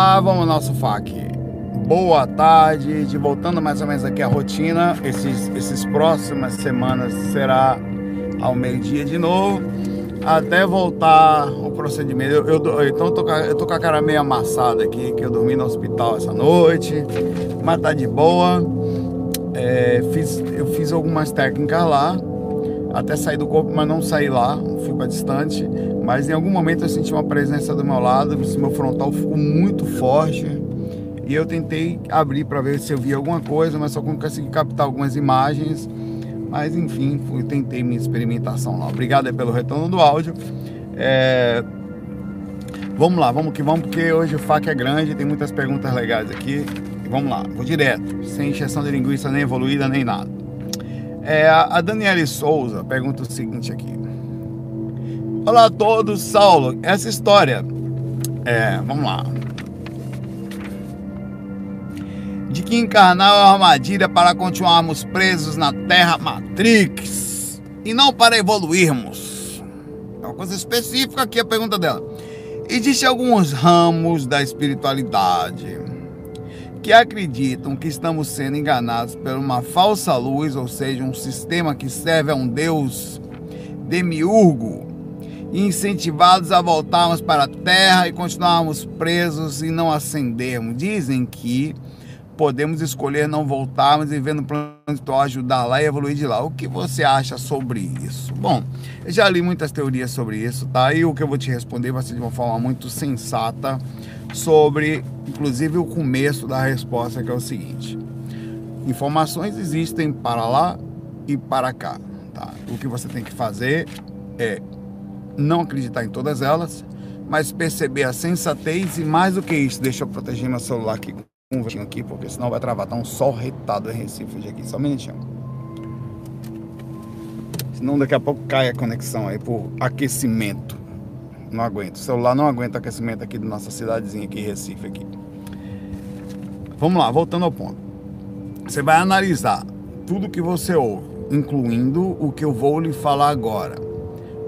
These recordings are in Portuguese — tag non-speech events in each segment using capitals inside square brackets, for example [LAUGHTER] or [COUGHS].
Ah, vamos ao nosso FAQ. Boa tarde, de voltando mais ou menos aqui a rotina. Esses, esses próximas semanas será ao meio-dia de novo, até voltar o procedimento. Eu, eu então eu tô, eu tô com a cara meio amassada aqui, que eu dormi no hospital essa noite, mas tá de boa. É, fiz, eu fiz algumas técnicas lá, até sair do corpo, mas não saí lá, fui para distante. Mas em algum momento eu senti uma presença do meu lado, meu frontal ficou muito forte. E eu tentei abrir para ver se eu via alguma coisa, mas só consegui captar algumas imagens. Mas enfim, fui, tentei minha experimentação lá. Obrigado pelo retorno do áudio. É... Vamos lá, vamos que vamos, porque hoje o FAQ é grande, tem muitas perguntas legais aqui. Vamos lá, vou direto, sem injeção de linguiça nem evoluída nem nada. É, a Daniele Souza pergunta o seguinte aqui. Olá a todos, Saulo. Essa história, é, vamos lá. De que encarnar é uma armadilha para continuarmos presos na Terra Matrix e não para evoluirmos. É uma coisa específica aqui a pergunta dela. Existem alguns ramos da espiritualidade que acreditam que estamos sendo enganados por uma falsa luz, ou seja, um sistema que serve a um Deus demiurgo, incentivados a voltarmos para a terra e continuarmos presos e não ascendermos. Dizem que podemos escolher não voltarmos e vendo plano ajudar lá e evoluir de lá. O que você acha sobre isso? Bom, eu já li muitas teorias sobre isso, tá? E o que eu vou te responder vai ser de uma forma muito sensata sobre, inclusive, o começo da resposta, que é o seguinte: informações existem para lá e para cá. Tá? O que você tem que fazer é não acreditar em todas elas, mas perceber a sensatez e mais do que isso, deixa eu proteger meu celular aqui um minutinho aqui, porque senão vai travar. Tá um sol retado em Recife aqui, só um minutinho. Senão daqui a pouco cai a conexão aí por aquecimento. Não aguento. O celular não aguenta aquecimento aqui da nossa cidadezinha aqui, Recife aqui. Vamos lá, voltando ao ponto. Você vai analisar tudo que você ouve, incluindo o que eu vou lhe falar agora,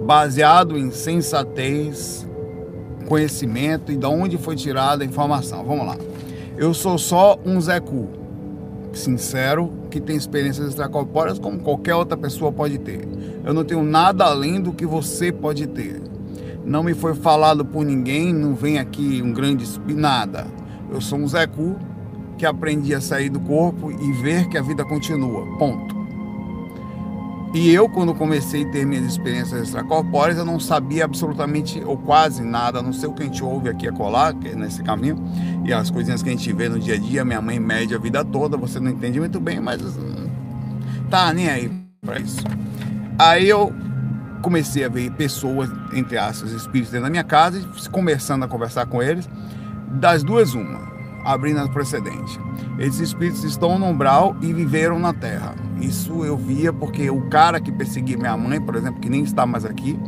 baseado em sensatez, conhecimento e de onde foi tirada a informação. Vamos lá. Eu sou só um Zé Cu, sincero, que tem experiências extracorpóreas como qualquer outra pessoa pode ter. Eu não tenho nada além do que você pode ter. Não me foi falado por ninguém, não vem aqui um grande nada. Eu sou um Zé Cu que aprendi a sair do corpo e ver que a vida continua. Ponto. E eu, quando comecei a ter minhas experiências extracorpóreas, eu não sabia absolutamente ou quase nada, a não sei o que a gente ouve aqui a colar, é nesse caminho, e as coisinhas que a gente vê no dia a dia, minha mãe mede a vida toda, você não entende muito bem, mas hum, tá nem aí para isso. Aí eu comecei a ver pessoas, entre aspas, espíritos dentro da minha casa, e começando a conversar com eles, das duas uma, abrindo precedente. Esses espíritos estão no umbral e viveram na terra isso eu via porque o cara que perseguia minha mãe, por exemplo, que nem está mais aqui,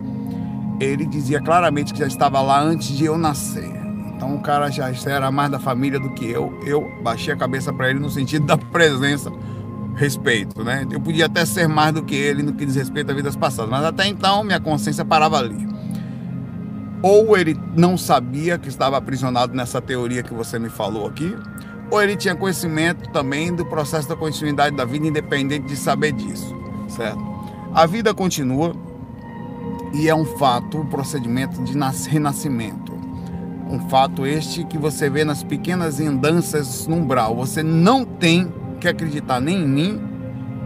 ele dizia claramente que já estava lá antes de eu nascer. Então o cara já era mais da família do que eu. Eu baixei a cabeça para ele no sentido da presença, respeito, né? Eu podia até ser mais do que ele no que diz respeito a vidas passadas, mas até então minha consciência parava ali. Ou ele não sabia que estava aprisionado nessa teoria que você me falou aqui, ou ele tinha conhecimento também do processo da continuidade da vida, independente de saber disso, certo? A vida continua e é um fato o procedimento de renascimento. Um fato este que você vê nas pequenas andanças no umbral. Você não tem que acreditar nem em mim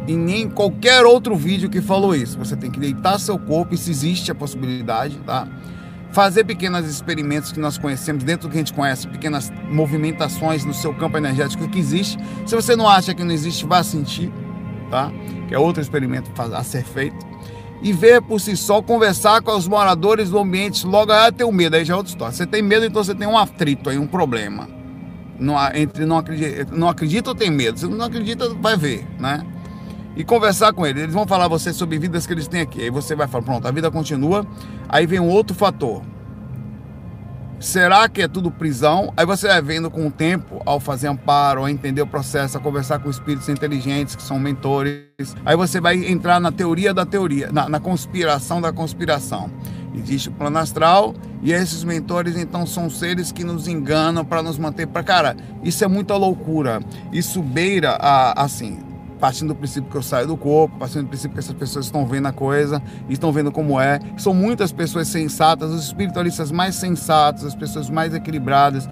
e nem em qualquer outro vídeo que falou isso. Você tem que deitar seu corpo, e se existe a possibilidade, tá? Fazer pequenos experimentos que nós conhecemos, dentro do que a gente conhece, pequenas movimentações no seu campo energético que existe. Se você não acha que não existe, vá sentir, tá? Que é outro experimento a ser feito. E ver por si só, conversar com os moradores do ambiente, logo ah, tem o medo, aí já é outra história. Você tem medo, então você tem um atrito aí, um problema. Não, entre não acredita, não acredita ou tem medo. Se não acredita, vai ver, né? E conversar com eles. Eles vão falar a você sobre vidas que eles têm aqui. Aí você vai falar, pronto, a vida continua. Aí vem um outro fator. Será que é tudo prisão? Aí você vai vendo com o tempo, ao fazer amparo, a entender o processo, a conversar com espíritos inteligentes que são mentores. Aí você vai entrar na teoria da teoria, na, na conspiração da conspiração. Existe o plano astral e esses mentores então são seres que nos enganam para nos manter para cara. Isso é muita loucura. Isso beira a assim, partindo do princípio que eu saio do corpo, partindo do princípio que essas pessoas estão vendo a coisa, estão vendo como é. São muitas pessoas sensatas, os espiritualistas mais sensatos, as pessoas mais equilibradas,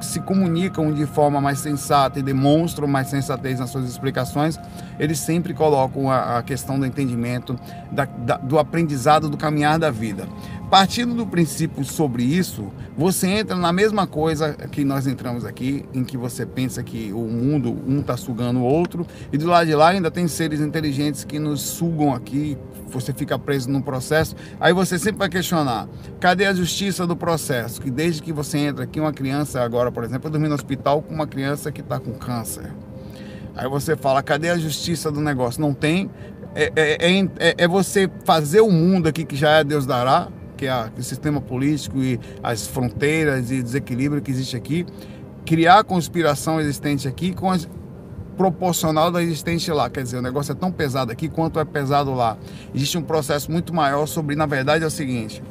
se comunicam de forma mais sensata e demonstram mais sensatez nas suas explicações, eles sempre colocam a, a questão do entendimento, da, da, do aprendizado, do caminhar da vida. Partindo do princípio sobre isso, você entra na mesma coisa que nós entramos aqui, em que você pensa que o mundo, um está sugando o outro, e do lado de lá ainda tem seres inteligentes que nos sugam aqui, você fica preso num processo, aí você sempre vai questionar, cadê a justiça do processo? Que desde que você entra aqui, uma criança agora, por exemplo, eu dormi no hospital com uma criança que está com câncer. Aí você fala, cadê a justiça do negócio? Não tem. É, é, é, é você fazer o mundo aqui que já é Deus dará, que é o sistema político e as fronteiras e desequilíbrio que existe aqui, criar a conspiração existente aqui com as, proporcional da existente lá. Quer dizer, o negócio é tão pesado aqui quanto é pesado lá. Existe um processo muito maior sobre, na verdade, é o seguinte: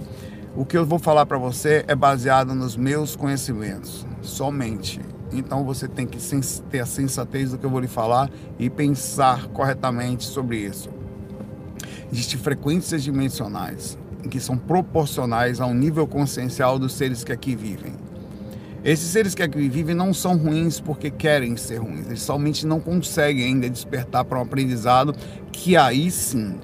o que eu vou falar para você é baseado nos meus conhecimentos, somente. Então você tem que ter a sensatez do que eu vou lhe falar e pensar corretamente sobre isso. Existem frequências dimensionais que são proporcionais ao nível consciencial dos seres que aqui vivem. Esses seres que aqui vivem não são ruins porque querem ser ruins, eles somente não conseguem ainda despertar para um aprendizado que aí sim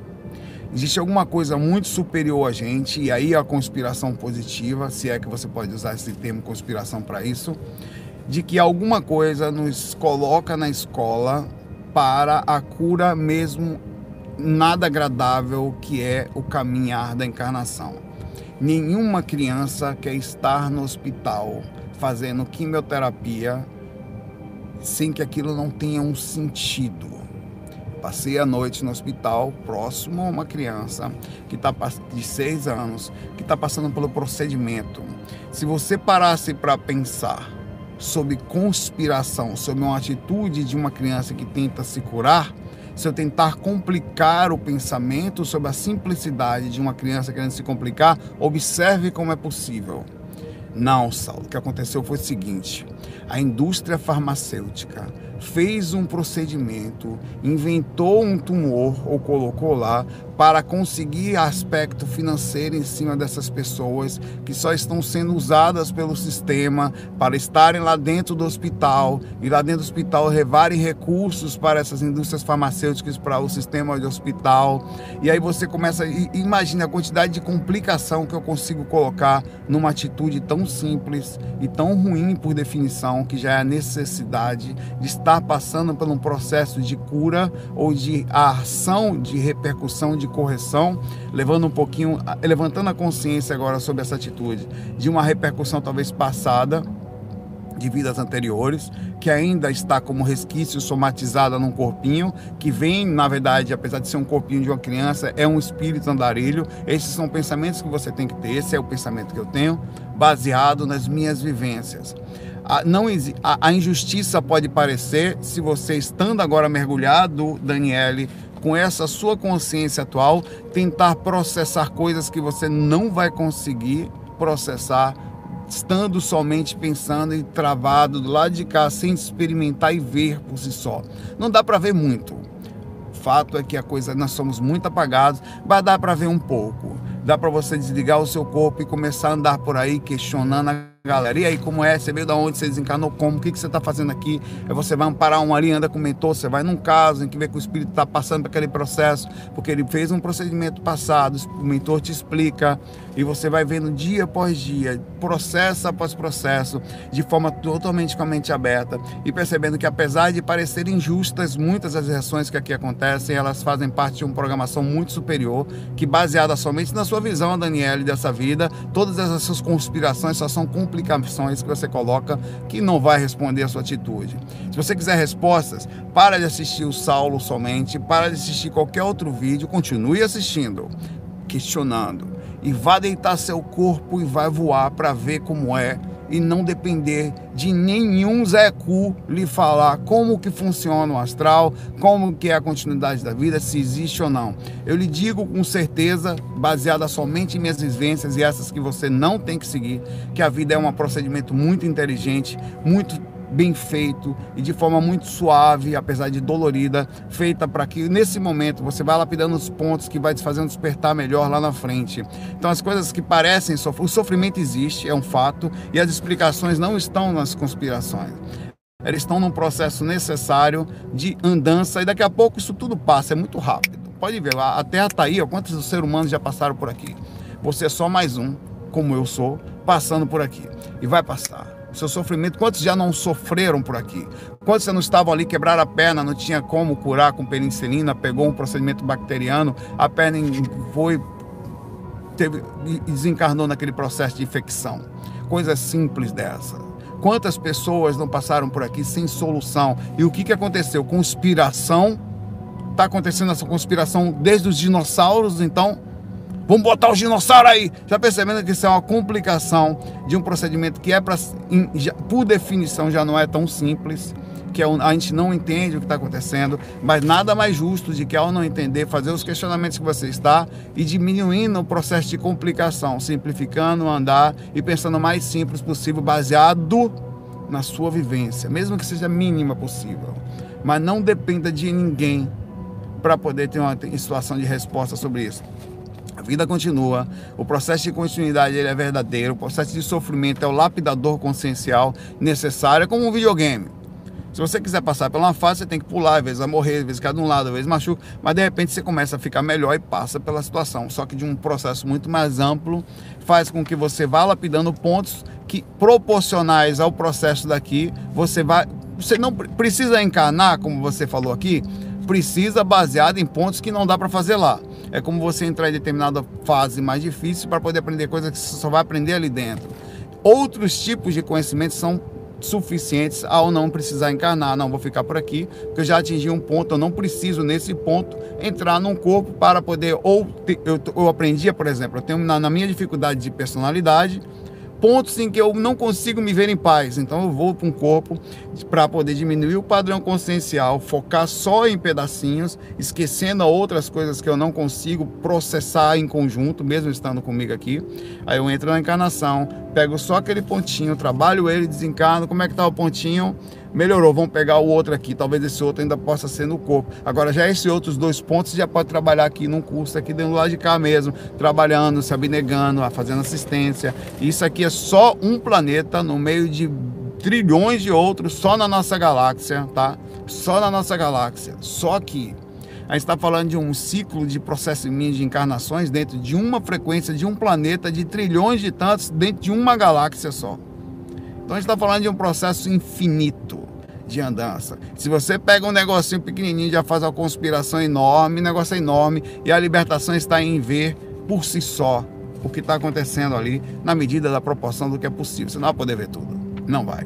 existe alguma coisa muito superior a gente, e aí a conspiração positiva, se é que você pode usar esse termo conspiração para isso, de que alguma coisa nos coloca na escola para a cura mesmo nada agradável que é o caminhar da encarnação. Nenhuma criança quer estar no hospital fazendo quimioterapia sem que aquilo não tenha um sentido. Passei a noite no hospital próximo a uma criança que está de seis anos que está passando pelo procedimento. Se você parasse para pensar sobre conspiração, sobre uma atitude de uma criança que tenta se curar, se eu tentar complicar o pensamento sobre a simplicidade de uma criança querendo se complicar, observe como é possível. Não, Saulo. O que aconteceu foi o seguinte: a indústria farmacêutica fez um procedimento, inventou um tumor ou colocou lá para conseguir aspecto financeiro em cima dessas pessoas que só estão sendo usadas pelo sistema para estarem lá dentro do hospital e lá dentro do hospital levarem recursos para essas indústrias farmacêuticas para o sistema de hospital. E aí você começa, imagina a quantidade de complicação que eu consigo colocar numa atitude tão simples e tão ruim por definição, que já é a necessidade de estar está passando por um processo de cura ou de ação de repercussão, de correção, levando um pouquinho, levantando a consciência agora sobre essa atitude, de uma repercussão talvez passada de vidas anteriores, que ainda está como resquício somatizada num corpinho, que vem, na verdade, apesar de ser um corpinho de uma criança, é um espírito andarilho. Esses são pensamentos que você tem que ter, esse é o pensamento que eu tenho, baseado nas minhas vivências. A, não, a, a injustiça pode parecer, se você estando agora mergulhado, Daniele, com essa sua consciência atual, tentar processar coisas que você não vai conseguir processar estando somente pensando e travado do lado de cá, sem experimentar e ver por si só. Não dá para ver muito. O fato é que a coisa nós somos muito apagados, mas dá para ver um pouco. Dá para você desligar o seu corpo e começar a andar por aí questionando a galera. E aí, como é? Você veio da onde? Você desencarnou como? O que, que você está fazendo aqui? Aí você vai amparar um ali, anda com o mentor, você vai num caso em que vê que o espírito está passando por aquele processo, porque ele fez um procedimento passado, o mentor te explica, e você vai vendo dia após dia, processo após processo, de forma totalmente com a mente aberta, e percebendo que apesar de parecerem injustas, muitas das reações que aqui acontecem, elas fazem parte de uma programação muito superior, que baseada somente na sua visão, Daniele, dessa vida, todas essas conspirações só são complicações que você coloca que não vai responder a sua atitude. Se você quiser respostas, para de assistir o Saulo somente, para de assistir qualquer outro vídeo, continue assistindo, questionando e vá deitar seu corpo e vai voar para ver como é e não depender de nenhum Zé Cu lhe falar como que funciona o astral, como que é a continuidade da vida, se existe ou não. Eu lhe digo com certeza, baseada somente em minhas vivências e essas que você não tem que seguir, que a vida é um procedimento muito inteligente, muito bem feito e de forma muito suave, apesar de dolorida, feita para que nesse momento você vá lapidando os pontos que vai te fazendo despertar melhor lá na frente. Então as coisas que parecem sofrer, o sofrimento existe, é um fato, e as explicações não estão nas conspirações. Eles estão num processo necessário de andança e daqui a pouco isso tudo passa, é muito rápido. Pode ver, a Terra está aí, ó, quantos seres humanos já passaram por aqui? Você é só mais um, como eu sou, passando por aqui. E vai passar seu sofrimento. Quantos já não sofreram por aqui? Quantos já não estavam ali, quebraram a perna, não tinha como curar com penicilina, pegou um procedimento bacteriano, a perna foi teve, desencarnou naquele processo de infecção. Coisa simples dessa. Quantas pessoas não passaram por aqui sem solução? E o que, que aconteceu? Conspiração. Está acontecendo essa conspiração desde os dinossauros, então Vamos botar os dinossauros aí. Já percebendo que isso é uma complicação de um procedimento que é para, por definição, já não é tão simples, que é a gente não entende o que está acontecendo, mas nada mais justo de que ao não entender, fazer os questionamentos que você está e diminuindo o processo de complicação, simplificando o andar e pensando o mais simples possível, baseado na sua vivência, mesmo que seja mínima possível. Mas não dependa de ninguém para poder ter uma situação de resposta sobre isso. A vida continua, o processo de continuidade ele é verdadeiro, o processo de sofrimento é o lapidador consciencial necessário, é como um videogame. Se você quiser passar por uma fase, você tem que pular, às vezes vai morrer, às vezes cai de um lado, às vezes machuca, mas de repente você começa a ficar melhor e passa pela situação. Só que de um processo muito mais amplo, faz com que você vá lapidando pontos que proporcionais ao processo daqui, você vai. Você não precisa encarnar, como você falou aqui, precisa baseado em pontos que não dá para fazer lá. É como você entrar em determinada fase mais difícil para poder aprender coisas que você só vai aprender ali dentro. Outros tipos de conhecimentos são suficientes ao não precisar encarnar. Não, vou ficar por aqui, porque eu já atingi um ponto, eu não preciso nesse ponto entrar num corpo para poder. Ou eu, eu aprendia, por exemplo, eu tenho na, na minha dificuldade de personalidade, pontos em que eu não consigo me ver em paz. Então eu vou para um corpo para poder diminuir o padrão consciencial, focar só em pedacinhos, esquecendo outras coisas que eu não consigo processar em conjunto, mesmo estando comigo aqui. Aí eu entro na encarnação, pego só aquele pontinho, trabalho ele, desencarno. Como é que tá o pontinho? Melhorou, vamos pegar o outro aqui, talvez esse outro ainda possa ser no corpo. Agora já esses outros dois pontos já pode trabalhar aqui num curso aqui dentro do lado de cá mesmo, trabalhando, se abnegando, fazendo assistência. Isso aqui é só um planeta no meio de trilhões de outros só na nossa galáxia, tá? Só na nossa galáxia, só aqui. A gente está falando de um ciclo de processamento de encarnações dentro de uma frequência de um planeta de trilhões de tantos dentro de uma galáxia só. Então a gente está falando de um processo infinito de andança. Se você pega um negocinho pequenininho, já faz uma conspiração enorme, negócio enorme e a libertação está em ver por si só o que está acontecendo ali na medida da proporção do que é possível. Você não vai poder ver tudo. Não vai.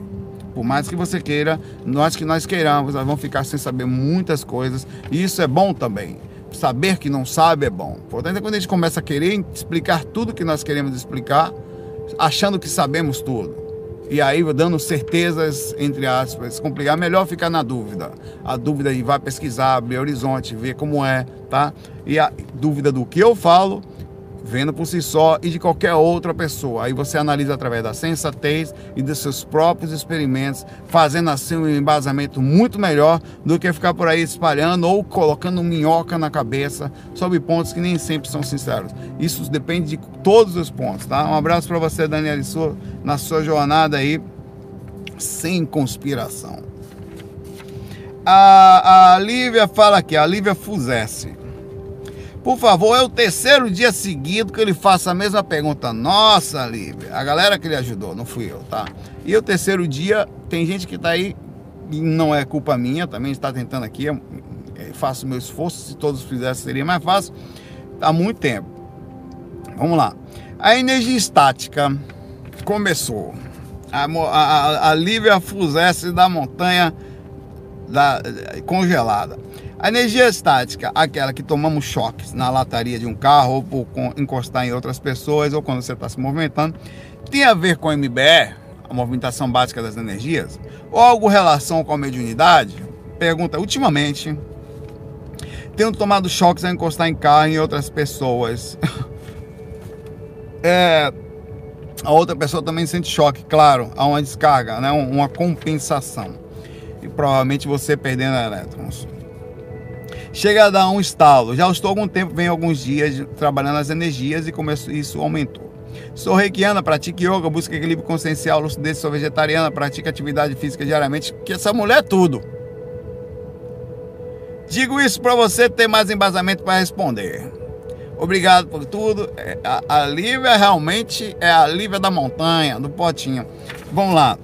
Por mais que você queira, nós que nós queiramos, nós vamos ficar sem saber muitas coisas. E isso é bom também. Saber que não sabe é bom. Portanto, é quando a gente começa a querer explicar tudo que nós queremos explicar, achando que sabemos tudo e aí dando certezas, entre aspas, complicar, melhor ficar na dúvida. A dúvida e vai pesquisar, abrir horizonte, ver como é, tá? E a dúvida do que eu falo vendo por si só e de qualquer outra pessoa. Aí você analisa através da sensatez e dos seus próprios experimentos, fazendo assim um embasamento muito melhor do que ficar por aí espalhando ou colocando minhoca na cabeça sobre pontos que nem sempre são sinceros. Isso depende de todos os pontos, tá? Um abraço para você, Daniel, na sua jornada aí sem conspiração. A, a Lívia fala aqui, a Lívia Fuzesse. Por favor, é o terceiro dia seguido que ele faça a mesma pergunta. Nossa, Lívia, a galera que ele ajudou, não fui eu, tá? E o terceiro dia, tem gente que tá aí, e não é culpa minha, também está tentando aqui, eu faço meu esforço, se todos fizessem seria mais fácil, há muito tempo. Vamos lá. A energia estática começou. A, a, a Lívia Fuzesse da montanha da, congelada. A energia estática, aquela que tomamos choques na lataria de um carro, ou por encostar em outras pessoas, ou quando você está se movimentando, tem a ver com MBR? a movimentação básica das energias, ou algo relação com a mediunidade? Pergunta, ultimamente, tenho tomado choques a encostar em carro e outras pessoas. [LAUGHS] é, a outra pessoa também sente choque, claro, há uma descarga, né? uma compensação. E provavelmente você perdendo elétrons. Chega a dar um estalo. Já estou há algum tempo, vem alguns dias trabalhando as energias e começo, isso aumentou. Sou reikiana, pratico yoga, busco equilíbrio consciencial, lucidez, sou vegetariana, pratico atividade física diariamente, que essa mulher é tudo. Digo isso para você ter mais embasamento para responder. Obrigado por tudo. É, a, a Lívia realmente é a Lívia da montanha, do potinho. Vamos lá.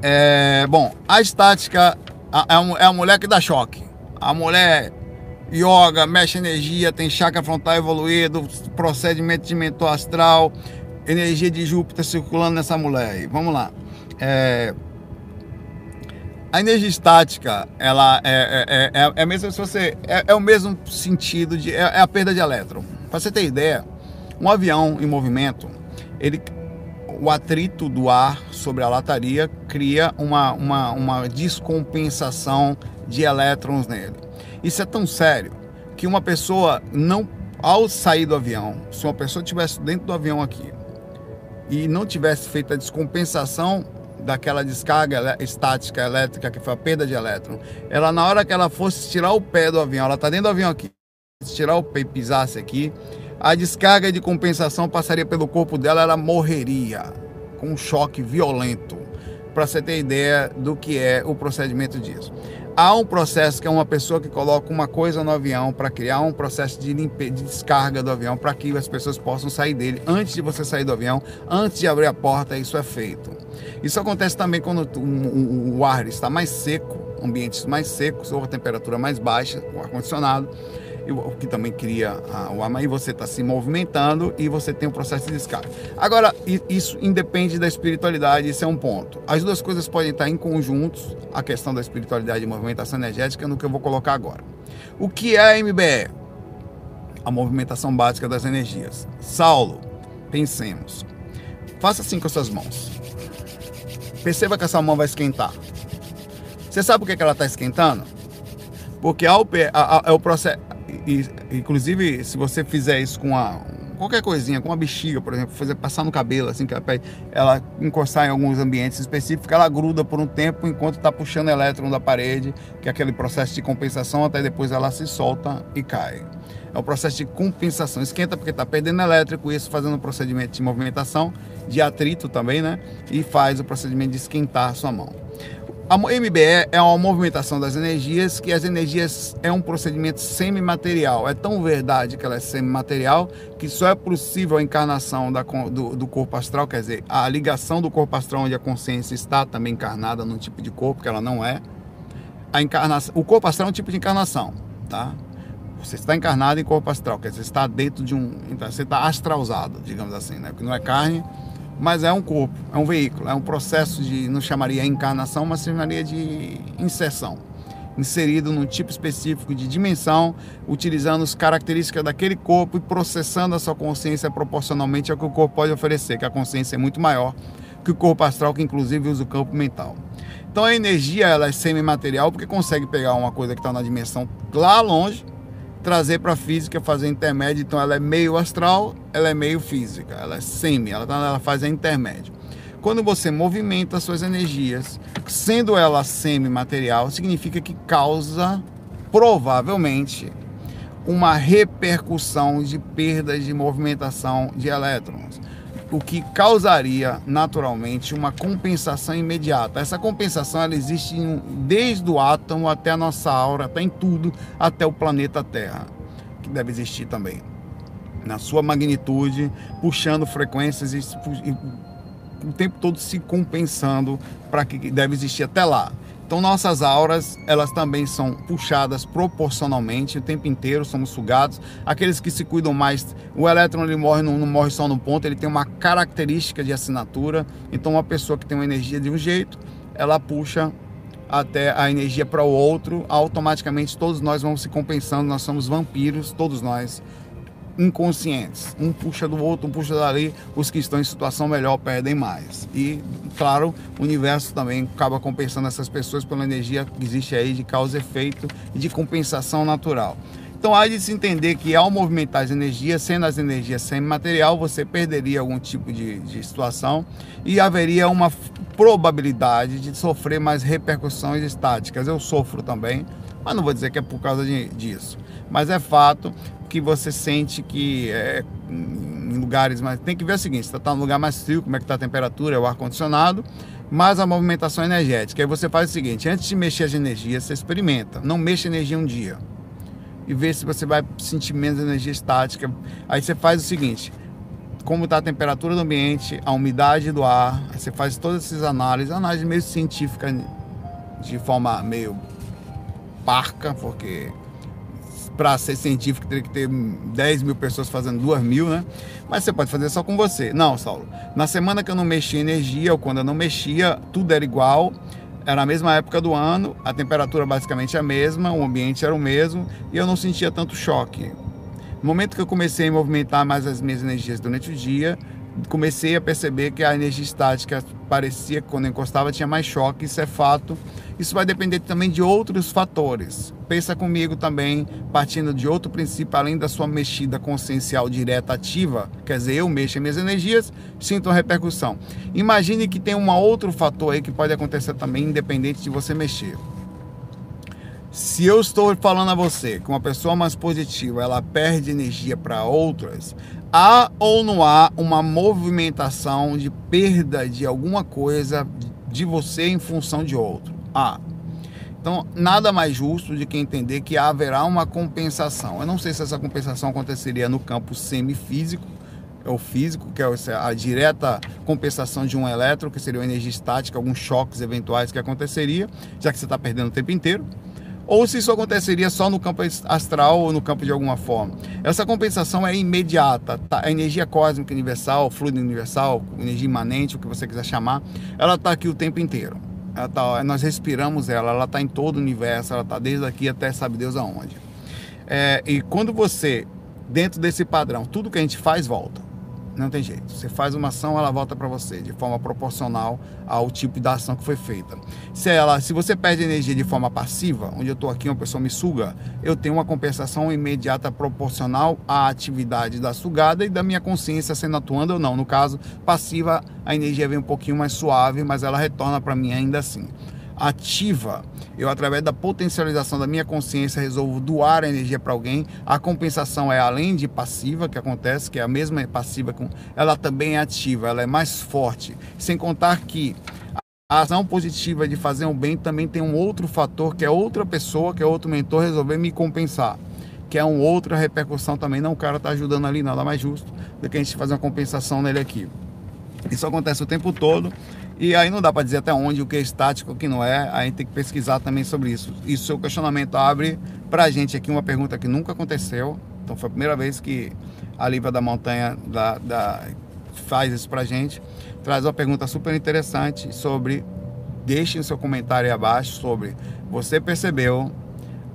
É, bom, a estática é, é a mulher que dá choque. A mulher yoga, mexe energia, tem chakra frontal evoluído, procedimento de mentor astral, energia de Júpiter circulando nessa mulher. Vamos lá. É, a energia estática, ela é, é, é, é, mesmo se você é, é, o mesmo sentido de é, é a perda de elétron. Para você ter ideia, um avião em movimento, ele o atrito do ar sobre a lataria cria uma, uma, uma descompensação de elétrons nele. Isso é tão sério que uma pessoa não, ao sair do avião, se uma pessoa estivesse dentro do avião aqui e não tivesse feito a descompensação daquela descarga estática elétrica, que foi a perda de elétron, ela na hora que ela fosse tirar o pé do avião, ela está dentro do avião aqui, se tirar o pé e pisasse aqui, a descarga de compensação passaria pelo corpo dela, ela morreria com um choque violento. Para você ter ideia do que é o procedimento disso. Há um processo que é uma pessoa que coloca uma coisa no avião para criar um processo de, limpe... de descarga do avião para que as pessoas possam sair dele antes de você sair do avião, antes de abrir a porta, isso é feito. Isso acontece também quando o, o ar está mais seco, ambientes mais secos ou a temperatura mais baixa, o ar-condicionado o que também cria o ar, e você está se movimentando e você tem um processo de descarga. Agora, isso independe da espiritualidade, isso é um ponto. As duas coisas podem estar em conjuntos, a questão da espiritualidade e movimentação energética, no que eu vou colocar agora. O que é a MBE? A movimentação básica das energias. Saulo, pensemos. Faça assim com as suas mãos. Perceba que essa mão vai esquentar. Você sabe por que ela está esquentando? Porque ao, é o processo, e, inclusive, se você fizer isso com a, qualquer coisinha, com uma bexiga, por exemplo, fazer passar no cabelo, assim, que ela, ela encostar em alguns ambientes específicos, ela gruda por um tempo enquanto está puxando elétron da parede, que é aquele processo de compensação, até depois ela se solta e cai. É o processo de compensação. Esquenta porque está perdendo elétrico, isso fazendo um procedimento de movimentação, de atrito também, né? E faz o procedimento de esquentar a sua mão. A MBE é uma movimentação das energias, que as energias é um procedimento semimaterial. É tão verdade que ela é semimaterial que só é possível a encarnação da, do, do, corpo astral, quer dizer, a ligação do corpo astral onde a consciência está também encarnada num tipo de corpo que ela não é. A encarnação, o corpo astral é um tipo de encarnação, tá? Você está encarnado em corpo astral, quer dizer, você está dentro de um. Então, você está astralzado, digamos assim, né? Porque não é carne, mas é um corpo, é um veículo, é um processo de, não chamaria encarnação, mas chamaria de inserção. Inserido num tipo específico de dimensão, utilizando as características daquele corpo e processando a sua consciência proporcionalmente ao que o corpo pode oferecer, que a consciência é muito maior que o corpo astral, que inclusive usa o campo mental. Então a energia ela é semimaterial porque consegue pegar uma coisa que está na dimensão lá longe trazer para a física, fazer intermédio. Então ela é meio astral, ela é meio física, ela é semi, ela, tá, ela faz a intermédio. Quando você movimenta suas energias, sendo ela semi-material, significa que causa provavelmente uma repercussão de perdas de movimentação de elétrons o que causaria naturalmente uma compensação imediata. Essa compensação ela existe em, desde o átomo até a nossa aura, até em tudo, até o planeta Terra, que deve existir também. Na sua magnitude, puxando frequências e o tempo todo se compensando para que deve existir até lá. Então nossas auras, elas também são puxadas proporcionalmente o tempo inteiro, somos sugados. Aqueles que se cuidam mais, o elétron ele morre, não, não morre só no ponto, ele tem uma característica de assinatura. Então uma pessoa que tem uma energia de um jeito, ela puxa até a energia para o outro, automaticamente todos nós vamos se compensando, nós somos vampiros, todos nós inconscientes. Um puxa do outro, um puxa dali. Os que estão em situação melhor perdem mais. E, claro, o universo também acaba compensando essas pessoas pela energia que existe aí de causa e efeito e de compensação natural. Então há de se entender que ao movimentar as energias, sendo as energias sem material, você perderia algum tipo de, de situação e haveria uma probabilidade de sofrer mais repercussões estáticas. Eu sofro também, mas não vou dizer que é por causa de, disso. Mas é fato que você sente que é, em lugares mais. Tem que ver o seguinte: você está no lugar mais frio, como é que está a temperatura, é o ar-condicionado, mas a movimentação energética. Aí você faz o seguinte: antes de mexer as energias, você experimenta. Não mexa energia um dia e ver se você vai sentir menos energia estática. Aí você faz o seguinte: como está a temperatura do ambiente, a umidade do ar, você faz todas essas análises, análise meio científica de forma meio parca, porque para ser científico teria que ter 10 mil pessoas fazendo 2 mil, né? Mas você pode fazer só com você. Não, Saulo. Na semana que eu não mexia energia, ou quando eu não mexia, tudo era igual era a mesma época do ano, a temperatura basicamente a mesma, o ambiente era o mesmo e eu não sentia tanto choque. No momento que eu comecei a movimentar mais as minhas energias durante o dia, comecei a perceber que a energia estática parecia que quando encostava tinha mais choque, isso é fato. Isso vai depender também de outros fatores. Pensa comigo também, partindo de outro princípio, além da sua mexida consciencial direta ativa, quer dizer, eu mexo em minhas energias, sinto uma repercussão. Imagine que tem um outro fator aí que pode acontecer também, independente de você mexer. Se eu estou falando a você que uma pessoa mais positiva ela perde energia para outras, há ou não há uma movimentação de perda de alguma coisa de você em função de outro? Há. Então, nada mais justo de que entender que haverá uma compensação. Eu não sei se essa compensação aconteceria no campo semifísico ou físico, que é a direta compensação de um elétron, que seria uma energia estática, alguns choques eventuais que aconteceria, já que você está perdendo o tempo inteiro ou se isso aconteceria só no campo astral ou no campo de alguma forma. Essa compensação é imediata. Tá? A energia cósmica universal, fluido universal, energia imanente, o que você quiser chamar, ela está aqui o tempo inteiro. Tá, nós respiramos ela, ela está em todo o universo, ela está desde aqui até sabe Deus aonde. É, e quando você, dentro desse padrão, tudo que a gente faz volta. Não tem jeito. Você faz uma ação, ela volta para você de forma proporcional ao tipo da ação que foi feita. Se ela, se você perde energia de forma passiva, onde eu estou aqui, uma pessoa me suga, eu tenho uma compensação imediata proporcional à atividade da sugada e da minha consciência sendo atuando ou não. No caso, passiva, a energia vem um pouquinho mais suave, mas ela retorna para mim ainda assim ativa, eu através da potencialização da minha consciência resolvo doar a energia para alguém. A compensação é além de passiva que acontece, que é a mesma passiva com, ela também é ativa, ela é mais forte. Sem contar que a ação positiva de fazer um bem também tem um outro fator que é outra pessoa, que é outro mentor resolver me compensar que é uma outra repercussão também. Não, o cara está ajudando ali, nada mais justo do que a gente fazer uma compensação nele aqui. Isso acontece o tempo todo e aí não dá para dizer até onde o que é estático, o que não é. A gente tem que pesquisar também sobre isso. E seu questionamento abre para a gente aqui uma pergunta que nunca aconteceu. Então foi a primeira vez que a Lívia da Montanha da, da, faz isso para a gente. Traz uma pergunta super interessante sobre. Deixe o seu comentário aí abaixo sobre. Você percebeu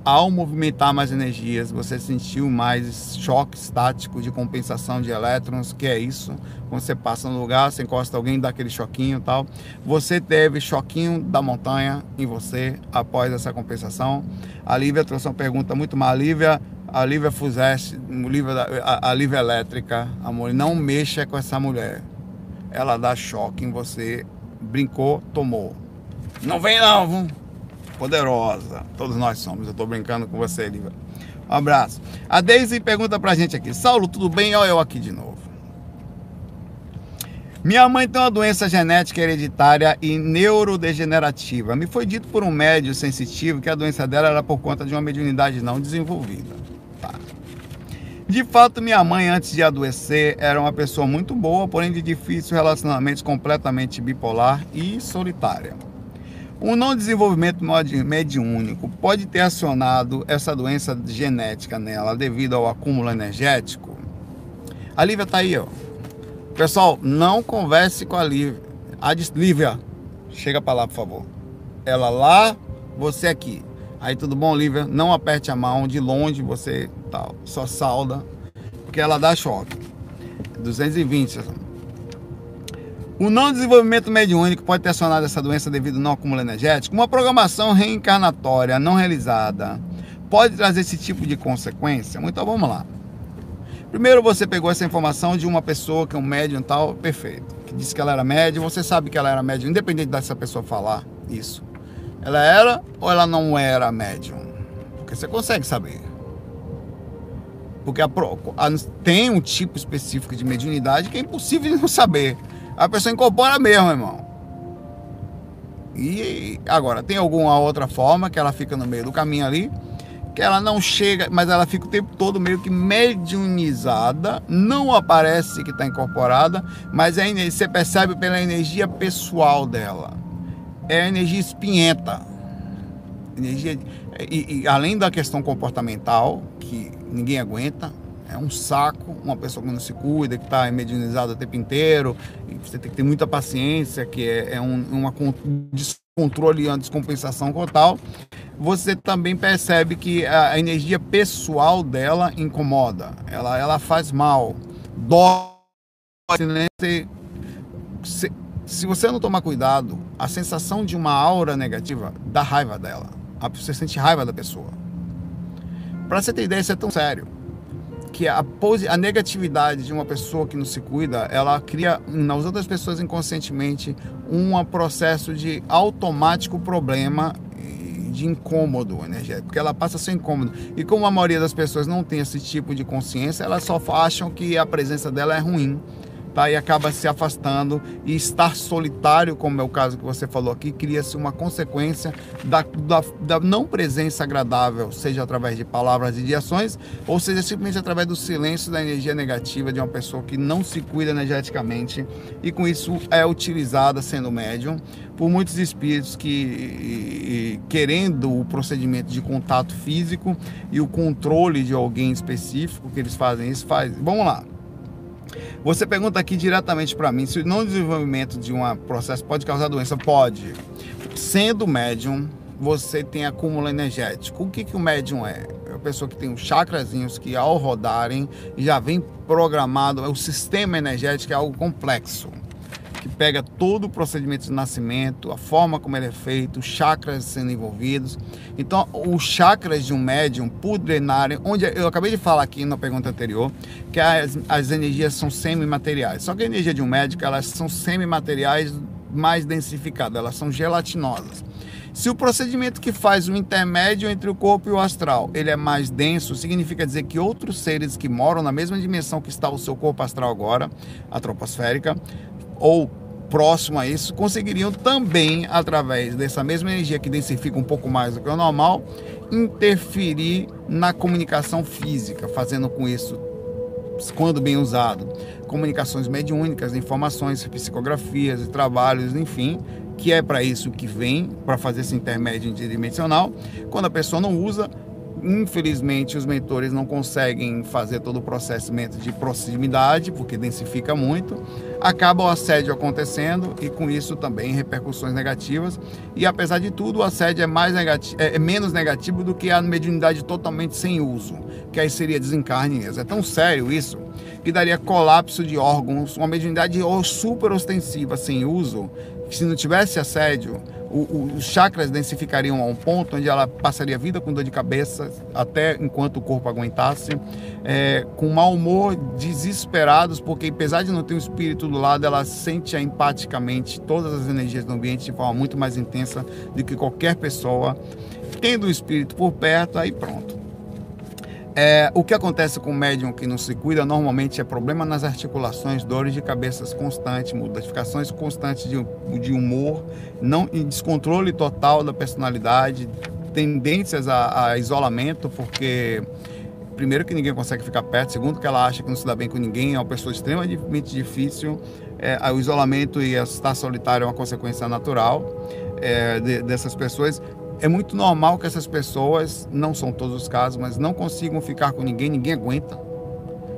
ao movimentar mais energias, você sentiu mais choque estático de compensação de elétrons, que é isso. Quando você passa no lugar, você encosta alguém, dá aquele choquinho tal. Você teve choquinho da montanha em você após essa compensação. A Lívia trouxe uma pergunta muito má. A Lívia, a Lívia Fuzeste, a, a Lívia Elétrica, amor, não mexa com essa mulher. Ela dá choque em você. Brincou, tomou. Não vem não, viu? Poderosa. Todos nós somos. Eu estou brincando com você, Lívia. Um abraço. A Deise pergunta pra gente aqui: Saulo, tudo bem? Olha eu aqui de novo. Minha mãe tem uma doença genética hereditária e neurodegenerativa. Me foi dito por um médio sensitivo que a doença dela era por conta de uma mediunidade não desenvolvida. Tá. De fato, minha mãe, antes de adoecer, era uma pessoa muito boa, porém de difícil relacionamento, completamente bipolar e solitária. O não desenvolvimento mediúnico pode ter acionado essa doença genética nela devido ao acúmulo energético? A Lívia está aí, ó. Pessoal, não converse com a Lívia. A Lívia, chega para lá, por favor. Ela lá, você aqui. Aí tudo bom, Lívia? Não aperte a mão de longe, você tal. Só salda porque ela dá choque. 220. O não desenvolvimento mediúnico pode ter acionado essa doença devido ao não acúmulo energético. Uma programação reencarnatória não realizada pode trazer esse tipo de consequência? Então vamos lá. Primeiro você pegou essa informação de uma pessoa que é um médium tal, perfeito, que disse que ela era médium, você sabe que ela era médium, independente dessa pessoa falar isso. Ela era ou ela não era médium? Porque você consegue saber. Porque a, a, tem um tipo específico de mediunidade que é impossível de não saber. A pessoa incorpora mesmo, irmão. E agora, tem alguma outra forma que ela fica no meio do caminho ali que ela não chega, mas ela fica o tempo todo meio que mediunizada, não aparece que está incorporada, mas é, você percebe pela energia pessoal dela. É a energia espinhenta. Energia, e, e além da questão comportamental, que ninguém aguenta, é um saco, uma pessoa que não se cuida, que está mediunizada o tempo inteiro, você tem que ter muita paciência, que é, é um, uma descontrole, uma descompensação total você também percebe que a energia pessoal dela incomoda, ela, ela faz mal, dói. Né? Se, se você não tomar cuidado, a sensação de uma aura negativa dá raiva dela. Você sente raiva da pessoa. Para você ter ideia, isso é tão sério que a, a negatividade de uma pessoa que não se cuida, ela cria nas outras pessoas inconscientemente um processo de automático problema de incômodo energético, porque ela passa a ser incômodo. E como a maioria das pessoas não tem esse tipo de consciência, elas só acham que a presença dela é ruim tá? E acaba se afastando e estar solitário, como é o caso que você falou aqui, cria-se uma consequência da, da, da, não presença agradável, seja através de palavras e de ações, ou seja simplesmente através do silêncio da energia negativa de uma pessoa que não se cuida energeticamente e com isso é utilizada sendo médium por muitos espíritos que querendo o procedimento de contato físico e o controle de alguém específico que eles fazem isso faz. Vamos lá. Você pergunta aqui diretamente para mim se o não desenvolvimento de um processo pode causar doença. Pode. Sendo médium, você tem acúmulo energético. O que, que o médium é? É uma pessoa que tem os chakrazinhos que ao rodarem já vem programado. O sistema energético é algo complexo que pega todo o procedimento de nascimento, a forma como ele é feito, os chakras sendo envolvidos. Então, os chakras de um médium, por drenarem, onde eu acabei de falar aqui na pergunta anterior, que as, as energias são semimateriais. Só que a energia de um médico, elas são semimateriais mais densificadas, elas são gelatinosas. Se o procedimento que faz o intermédio entre o corpo e o astral, ele é mais denso, significa dizer que outros seres que moram na mesma dimensão que está o seu corpo astral agora, a troposférica, ou próximo a isso, conseguiriam também, através dessa mesma energia que densifica um pouco mais do que o normal, interferir na comunicação física, fazendo com isso, quando bem usado, comunicações mediúnicas, informações, psicografias trabalhos, enfim, que é para isso que vem, para fazer esse intermédio interdimensional. Quando a pessoa não usa, Infelizmente, os mentores não conseguem fazer todo o processamento de proximidade, porque densifica muito. Acaba o assédio acontecendo e com isso também repercussões negativas. E apesar de tudo, o assédio é, mais negativo, é, é menos negativo do que a mediunidade totalmente sem uso, que aí seria desencarne. É tão sério isso que daria colapso de órgãos, uma mediunidade super ostensiva sem uso, se não tivesse assédio, o, o, os chakras densificariam a um ponto onde ela passaria a vida com dor de cabeça até enquanto o corpo aguentasse, é, com mau humor, desesperados, porque apesar de não ter um espírito do lado, ela sente empaticamente todas as energias do ambiente de forma muito mais intensa do que qualquer pessoa. Tendo o espírito por perto, aí pronto. É, o que acontece com o médium que não se cuida normalmente é problema nas articulações, dores de cabeças constantes, modificações constantes de, de humor, não, descontrole total da personalidade, tendências a, a, isolamento, porque primeiro que ninguém consegue ficar perto, segundo que ela acha que não se dá bem com ninguém, é uma pessoa extremamente difícil, é, o isolamento e estar solitário é uma consequência natural é, de, dessas pessoas é muito normal que essas pessoas, não são todos os casos, mas não consigam ficar com ninguém, ninguém aguenta.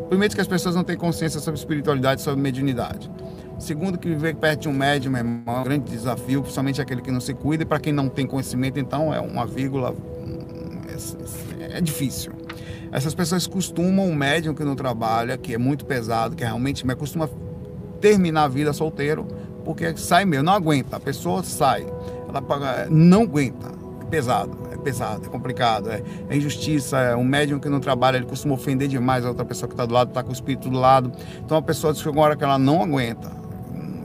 Primeiro que as pessoas não têm consciência sobre espiritualidade, sobre mediunidade. Segundo que viver perto de um médium é um grande desafio, principalmente aquele que não se cuida, e para quem não tem conhecimento, então é uma vírgula, é, é difícil. Essas pessoas costumam, o médium que não trabalha, que é muito pesado, que realmente me costuma terminar a vida solteiro, porque sai mesmo, não aguenta, a pessoa sai, ela não aguenta, pesado, é pesado, é complicado, é, é injustiça, é um médium que não trabalha, ele costuma ofender demais a outra pessoa que está do lado, está com o espírito do lado, então a pessoa chega uma hora que ela não aguenta,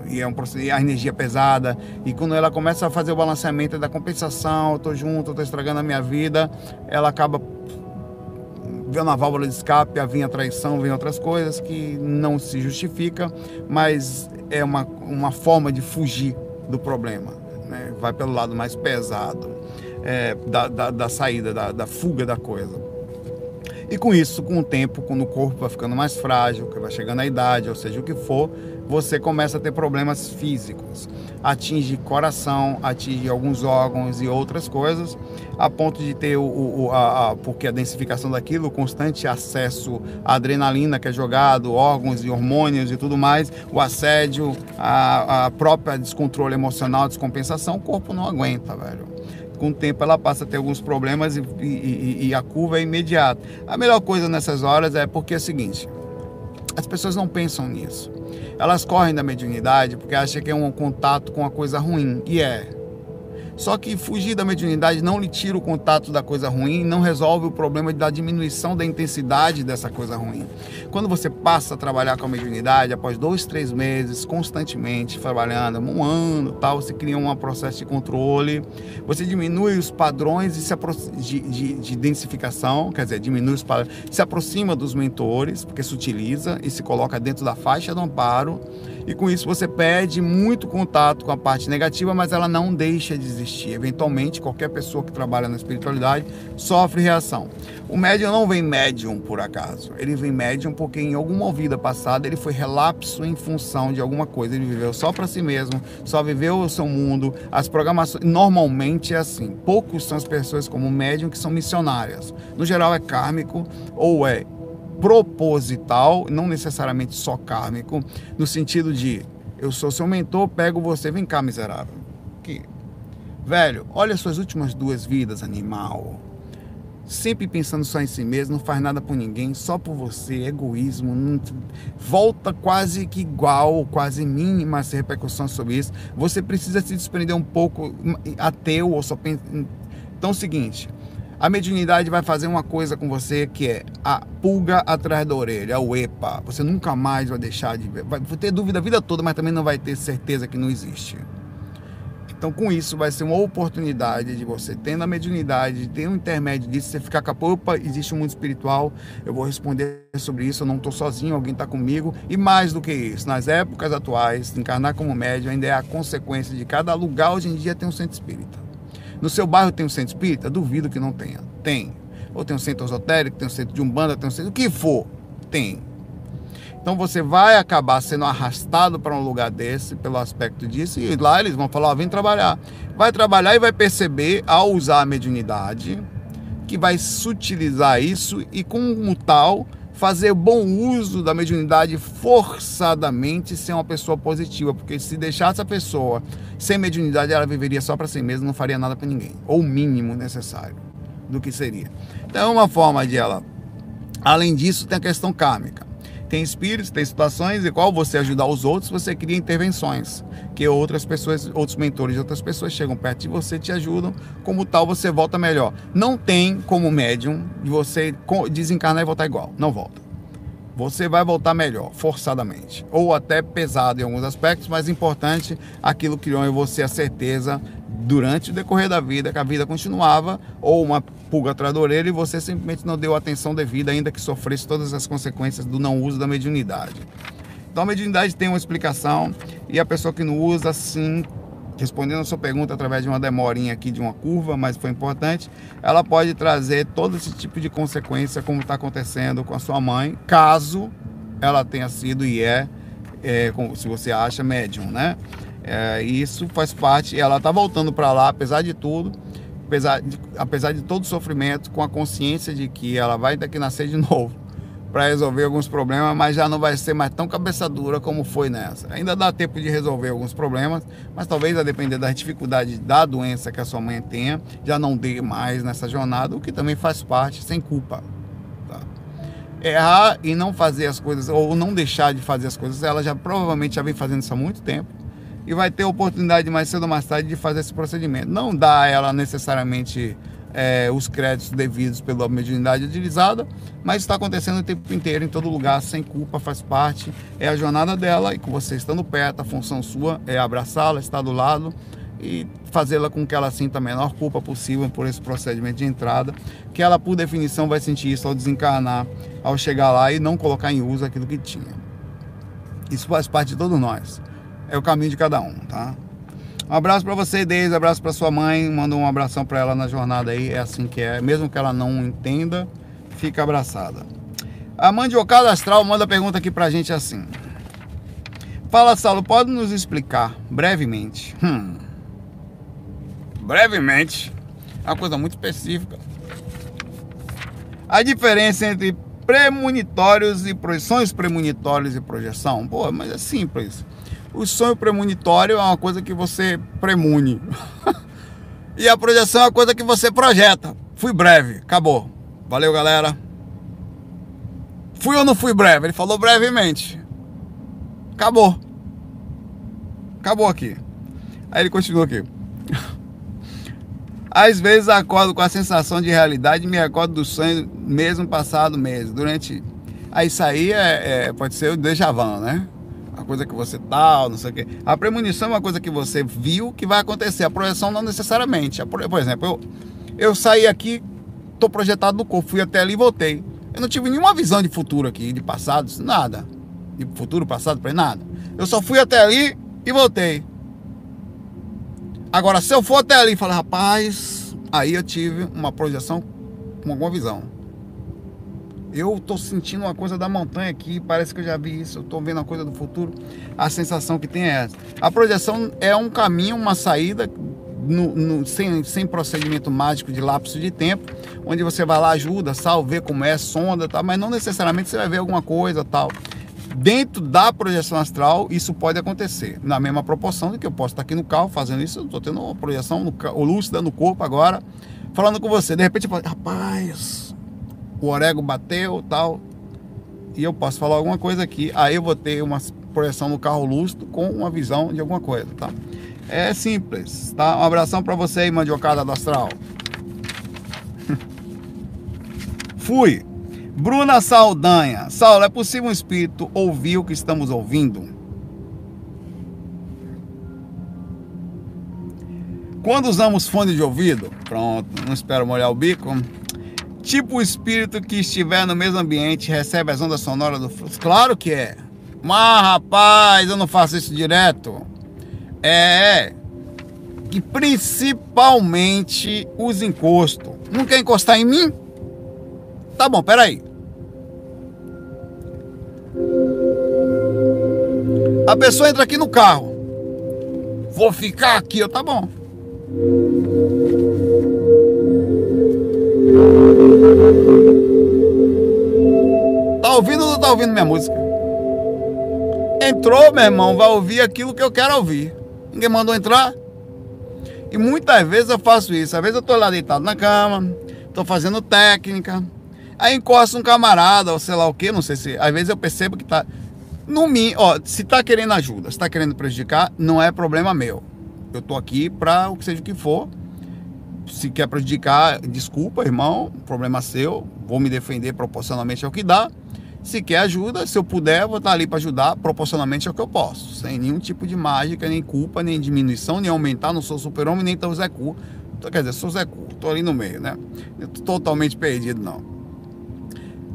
e é um e a energia é pesada e quando ela começa a fazer o balanceamento da compensação, eu tô junto, eu tô estragando a minha vida, ela acaba vendo a válvula de escape, vem a traição, vem outras coisas que não se justifica, mas é uma, uma forma de fugir do problema. Né? Vai pelo lado mais pesado é, da, da, da, saída, da, da fuga da coisa. E com isso, com o tempo, quando o corpo vai ficando mais frágil, que vai chegando a idade, ou seja, o que for, você começa a ter problemas físicos. Atinge coração, atinge alguns órgãos e outras coisas, a ponto de ter o, o a, a, porque a densificação daquilo, o constante acesso à adrenalina que é jogado, órgãos e hormônios e tudo mais, o assédio, a, a própria descontrole emocional, descompensação, o corpo não aguenta, velho com o tempo ela passa a ter alguns problemas e, e, e, a curva é imediata. A melhor coisa nessas horas é porque é o seguinte: as pessoas não pensam nisso. Elas correm da mediunidade porque acham que é um contato com a coisa ruim. E é. Só que fugir da mediunidade não lhe tira o contato da coisa ruim, não resolve o problema da diminuição da intensidade dessa coisa ruim. Quando você passa a trabalhar com a mediunidade, após dois, três meses, constantemente trabalhando, um ano, tal, você cria um processo de controle, você diminui os padrões de, de, de densificação, quer dizer, diminui os padrões, se aproxima dos mentores, porque se utiliza e se coloca dentro da faixa do amparo e com isso você perde muito contato com a parte negativa, mas ela não deixa de existir. Eventualmente, qualquer pessoa que trabalha na espiritualidade sofre reação. O médium não vem médium por acaso. Ele vem médium porque em alguma vida passada ele foi relapso em função de alguma coisa. Ele viveu só para si mesmo, só viveu o seu mundo. As programações normalmente é assim. Poucos são as pessoas como médium que são missionárias. No geral é kármico ou é proposital, não necessariamente só kármico, no sentido de eu sou seu mentor, pego você, vem cá, miserável. Que velho, olha suas últimas duas vidas, animal. Sempre pensando só em si mesmo, não faz nada por ninguém, só por você, egoísmo, não, volta quase que igual, quase mínima essa repercussão sobre isso. Você precisa se desprender um pouco ateu ou só pensa. Então é o seguinte, a mediunidade vai fazer uma coisa com você que é a pulga atrás da orelha, o EPA. Você nunca mais vai deixar de ver. Vai ter dúvida a vida toda, mas também não vai ter certeza que não existe. Então, com isso, vai ser uma oportunidade de você, tendo a mediunidade, de ter um intermédio disso, você ficar com a opa, existe um mundo espiritual, eu vou responder sobre isso, eu não estou sozinho, alguém está comigo. E mais do que isso, nas épocas atuais, encarnar como médium ainda é a consequência de cada lugar hoje em dia tem um centro espírita. No seu bairro tem um centro espírita? Duvido que não tenha. Tem. Ou tem um centro esotérico, tem um centro de umbanda, tem um centro. O que for, tem. Então você vai acabar sendo arrastado para um lugar desse pelo aspecto disso e lá eles vão falar, ó, vem trabalhar. Vai trabalhar e vai perceber ao usar a mediunidade que vai sutilizar isso e como tal fazer bom uso da mediunidade forçadamente ser uma pessoa positiva, porque se deixasse a pessoa sem mediunidade, ela viveria só para si mesma, não faria nada para ninguém, ou o mínimo necessário do que seria. Então é uma forma de ela. Além disso, tem a questão kármica. Tem espíritos, tem situações, igual você ajudar os outros, você cria intervenções, que outras pessoas, outros mentores outras pessoas chegam perto de você, te ajudam, como tal você volta melhor. Não tem como médium de você desencarnar e voltar igual, não volta. Você vai voltar melhor, forçadamente, ou até pesado em alguns aspectos, mas importante, aquilo criou em você a certeza durante o decorrer da vida, que a vida continuava, ou uma pulga atrás da orelha e você simplesmente não deu atenção devida, ainda que sofresse todas as consequências do não uso da mediunidade. Então a mediunidade tem uma explicação e a pessoa que não usa, sim, respondendo a sua pergunta através de uma demorinha aqui de uma curva, mas foi importante, ela pode trazer todo esse tipo de consequência, como está acontecendo com a sua mãe, caso ela tenha sido e é, é se você acha, médium, né? É, isso faz parte, ela está voltando para lá, apesar de tudo, apesar de, apesar de todo o sofrimento, com a consciência de que ela vai que nascer de [LAUGHS] novo para resolver alguns problemas, mas já não vai ser mais tão cabeça dura como foi nessa. Ainda dá tempo de resolver alguns problemas, mas talvez a depender da dificuldade da doença que a sua mãe tenha, já não dê mais nessa jornada, o que também faz parte, sem culpa. errar e não fazer as coisas, ou não deixar de fazer as coisas, ela já provavelmente já vem fazendo isso há muito tempo e vai ter oportunidade mais cedo ou mais tarde de fazer esse procedimento. Não dá a ela necessariamente é, os créditos devidos pela mediunidade utilizada, mas está acontecendo o tempo inteiro, em todo lugar, sem culpa, faz parte, é a jornada dela e com você estando perto, a função sua é abraçá-la, estar do lado e fazê-la com que ela sinta a menor culpa possível por esse procedimento de entrada, que ela, por definição, vai sentir isso ao desencarnar, ao chegar lá e não colocar em uso aquilo que tinha. Isso faz parte de todos nós. É o caminho de cada um, tá? Um abraço para você, Deise, abraço para sua mãe, manda um abração para ela na jornada aí, é assim que é, mesmo que ela não entenda, fica abraçada. A Mandiocada Astral manda pergunta aqui pra gente assim. Fala, Saulo, pode nos explicar brevemente? Hum, brevemente, é uma coisa muito específica. A diferença entre premonitórios e projeções premonitórios e projeção? Pô, mas é simples. O sonho premonitório é uma coisa que você premune. [LAUGHS] e a projeção é uma coisa que você projeta. Fui breve, acabou. Valeu, galera. Fui ou não fui breve? Ele falou brevemente. Acabou. Acabou aqui. Aí ele continua aqui. [LAUGHS] Às vezes acordo com a sensação de realidade e me acordo do sonho mesmo passado mês. Durante. Aí isso aí é, é, pode ser o déjà vu, né? A coisa que você tal, não sei o quê. A premonição é uma coisa que você viu que vai acontecer. A projeção não necessariamente. Por exemplo, eu, eu saí aqui, tô projetado no corpo, fui até ali e voltei. Eu não tive nenhuma visão de futuro aqui, de passado, nada. De futuro, passado, para nada. Eu só fui até ali e voltei. Agora, se eu for até ali e falar, rapaz, aí eu tive uma projeção com alguma visão. Eu tô sentindo uma coisa da montanha aqui, parece que eu já vi isso, eu tô vendo uma coisa do futuro. A sensação que tem é essa. A projeção é um caminho, uma saída, no, no, sem, sem procedimento mágico de lapso de tempo, onde você vai lá, ajuda, salve, como é, sonda, tá, mas não necessariamente você vai ver alguma coisa tal dentro da projeção astral, isso pode acontecer. Na mesma proporção de que eu posso estar aqui no carro fazendo isso, eu estou tendo uma projeção no, lúcida no corpo agora, falando com você. De repente rapaz, o orego bateu tal. E eu posso falar alguma coisa aqui. Aí eu vou ter uma projeção no carro lúcido com uma visão de alguma coisa, tá? É simples, tá? Um abração para você aí, mandiocada do astral. [LAUGHS] Fui. Bruna Saldanha. Saulo, é possível um espírito ouvir o que estamos ouvindo? Quando usamos fone de ouvido, pronto, não espero molhar o bico. Tipo o espírito que estiver no mesmo ambiente recebe as ondas sonoras do fluxo. Claro que é. Mas, rapaz, eu não faço isso direto. É. E principalmente os encostos. Não quer encostar em mim? Tá bom, peraí. A pessoa entra aqui no carro. Vou ficar aqui, tá bom. Ouvindo ou não tá ouvindo minha música? Entrou, meu irmão, vai ouvir aquilo que eu quero ouvir. Ninguém mandou entrar. E muitas vezes eu faço isso. Às vezes eu tô lá deitado na cama, tô fazendo técnica, Aí encosta um camarada, ou sei lá o que, não sei se. Às vezes eu percebo que tá. No mim, ó, se tá querendo ajuda, se tá querendo prejudicar, não é problema meu. Eu tô aqui pra o que seja o que for. Se quer prejudicar, desculpa, irmão, problema seu. Vou me defender proporcionalmente ao que dá. Se quer ajuda, se eu puder, vou estar ali para ajudar proporcionalmente ao que eu posso. Sem nenhum tipo de mágica, nem culpa, nem diminuição, nem aumentar. Não sou super-homem, nem tão Zé Cu. Quer dizer, sou Zé Cu, tô ali no meio, né? Totalmente perdido, não.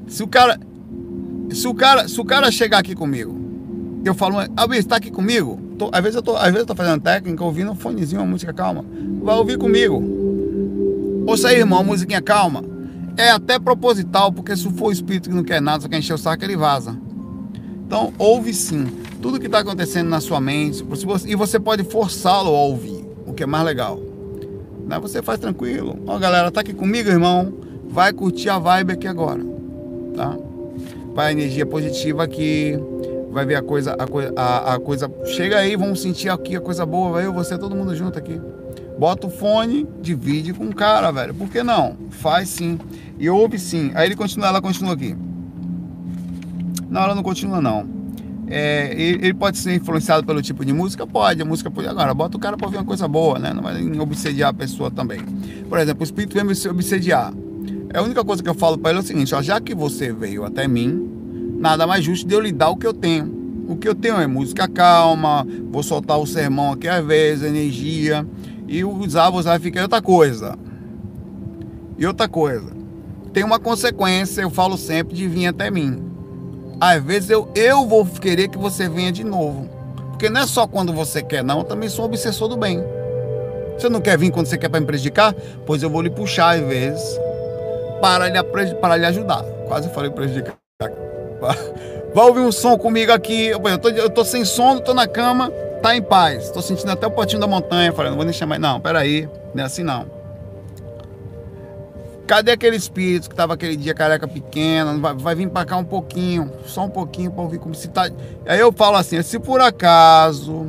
Se o cara. Se o cara, se o cara chegar aqui comigo, eu falo, Albir, está aqui comigo? Tô, às, vezes eu tô, às vezes eu tô fazendo técnica, ouvindo um fonezinho, uma música calma. Vai ouvir comigo. Ouça aí, irmão, uma musiquinha calma. É até proposital, porque se for o espírito que não quer nada, só quer encher o saco, ele vaza. Então, ouve sim. Tudo que está acontecendo na sua mente. e você pode forçá-lo a ouvir, o que é mais legal. Né? Você faz tranquilo. Ó, galera, tá aqui comigo, irmão. Vai curtir a vibe aqui agora tá? Vai energia positiva aqui, vai ver a coisa, a, coisa, a, a coisa. Chega aí, vamos sentir aqui a coisa boa, vai eu, você, todo mundo junto aqui. Bota o fone, divide com o cara, velho. Por que não? Faz sim. E ouve sim. Aí ele continua, ela continua aqui. Não, ela não continua não. É, ele pode ser influenciado pelo tipo de música? Pode, a música pode. Agora, bota o cara para ouvir uma coisa boa, né? Não vai obsediar a pessoa também. Por exemplo, o espírito vem me obsediar. É a única coisa que eu falo para ele é o seguinte: ó, já que você veio até mim, nada mais justo de eu lhe dar o que eu tenho. O que eu tenho é música calma, vou soltar o sermão aqui às vezes, energia, e usar, você vai ficar outra coisa. E outra coisa, tem uma consequência, eu falo sempre, de vir até mim. Às vezes eu, eu vou querer que você venha de novo. Porque não é só quando você quer, não, eu também sou obsessor do bem. Você não quer vir quando você quer para me prejudicar? Pois eu vou lhe puxar às vezes para lhe, para lhe ajudar. Quase falei prejudicar. Vai ouvir um som comigo aqui. Eu tô, eu tô sem sono, tô na cama, tá em paz. Tô sentindo até o potinho da montanha. Falei, não vou nem chamar. Não, peraí, não é assim não. Cadê aquele espírito que tava aquele dia careca pequeno? Vai, vai vir para cá um pouquinho, só um pouquinho para ouvir como se tá. Aí eu falo assim: se por acaso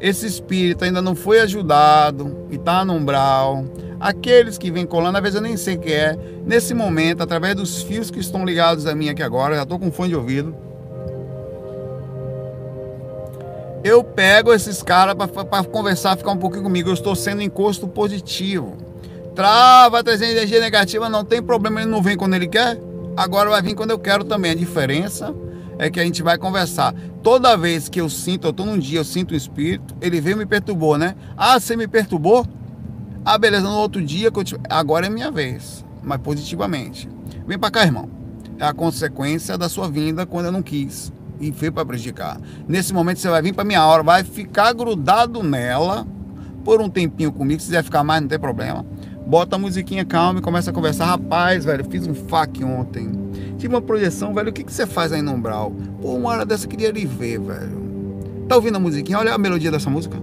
esse espírito ainda não foi ajudado e tá no umbral, aqueles que vêm colando, às vezes eu nem sei o que é, nesse momento, através dos fios que estão ligados a mim aqui agora, já tô com fone de ouvido. Eu pego esses caras para conversar, ficar um pouquinho comigo. Eu estou sendo encosto positivo. Trava, trazendo energia negativa, não tem problema, ele não vem quando ele quer. Agora vai vir quando eu quero também. A diferença é que a gente vai conversar. Toda vez que eu sinto, eu estou num dia, eu sinto o espírito, ele veio e me perturbou, né? Ah, você me perturbou? Ah, beleza, no outro dia, agora é minha vez, mas positivamente. Vem para cá, irmão. É a consequência da sua vinda quando eu não quis e veio para prejudicar. Nesse momento você vai vir para minha hora, vai ficar grudado nela por um tempinho comigo. Se quiser ficar mais, não tem problema bota a musiquinha calma e começa a conversar. Rapaz, velho, fiz um fac ontem. Tive uma projeção, velho. O que, que você faz aí no umbral? Pô, uma hora dessa eu queria lhe ver, velho. Tá ouvindo a musiquinha? Olha a melodia dessa música.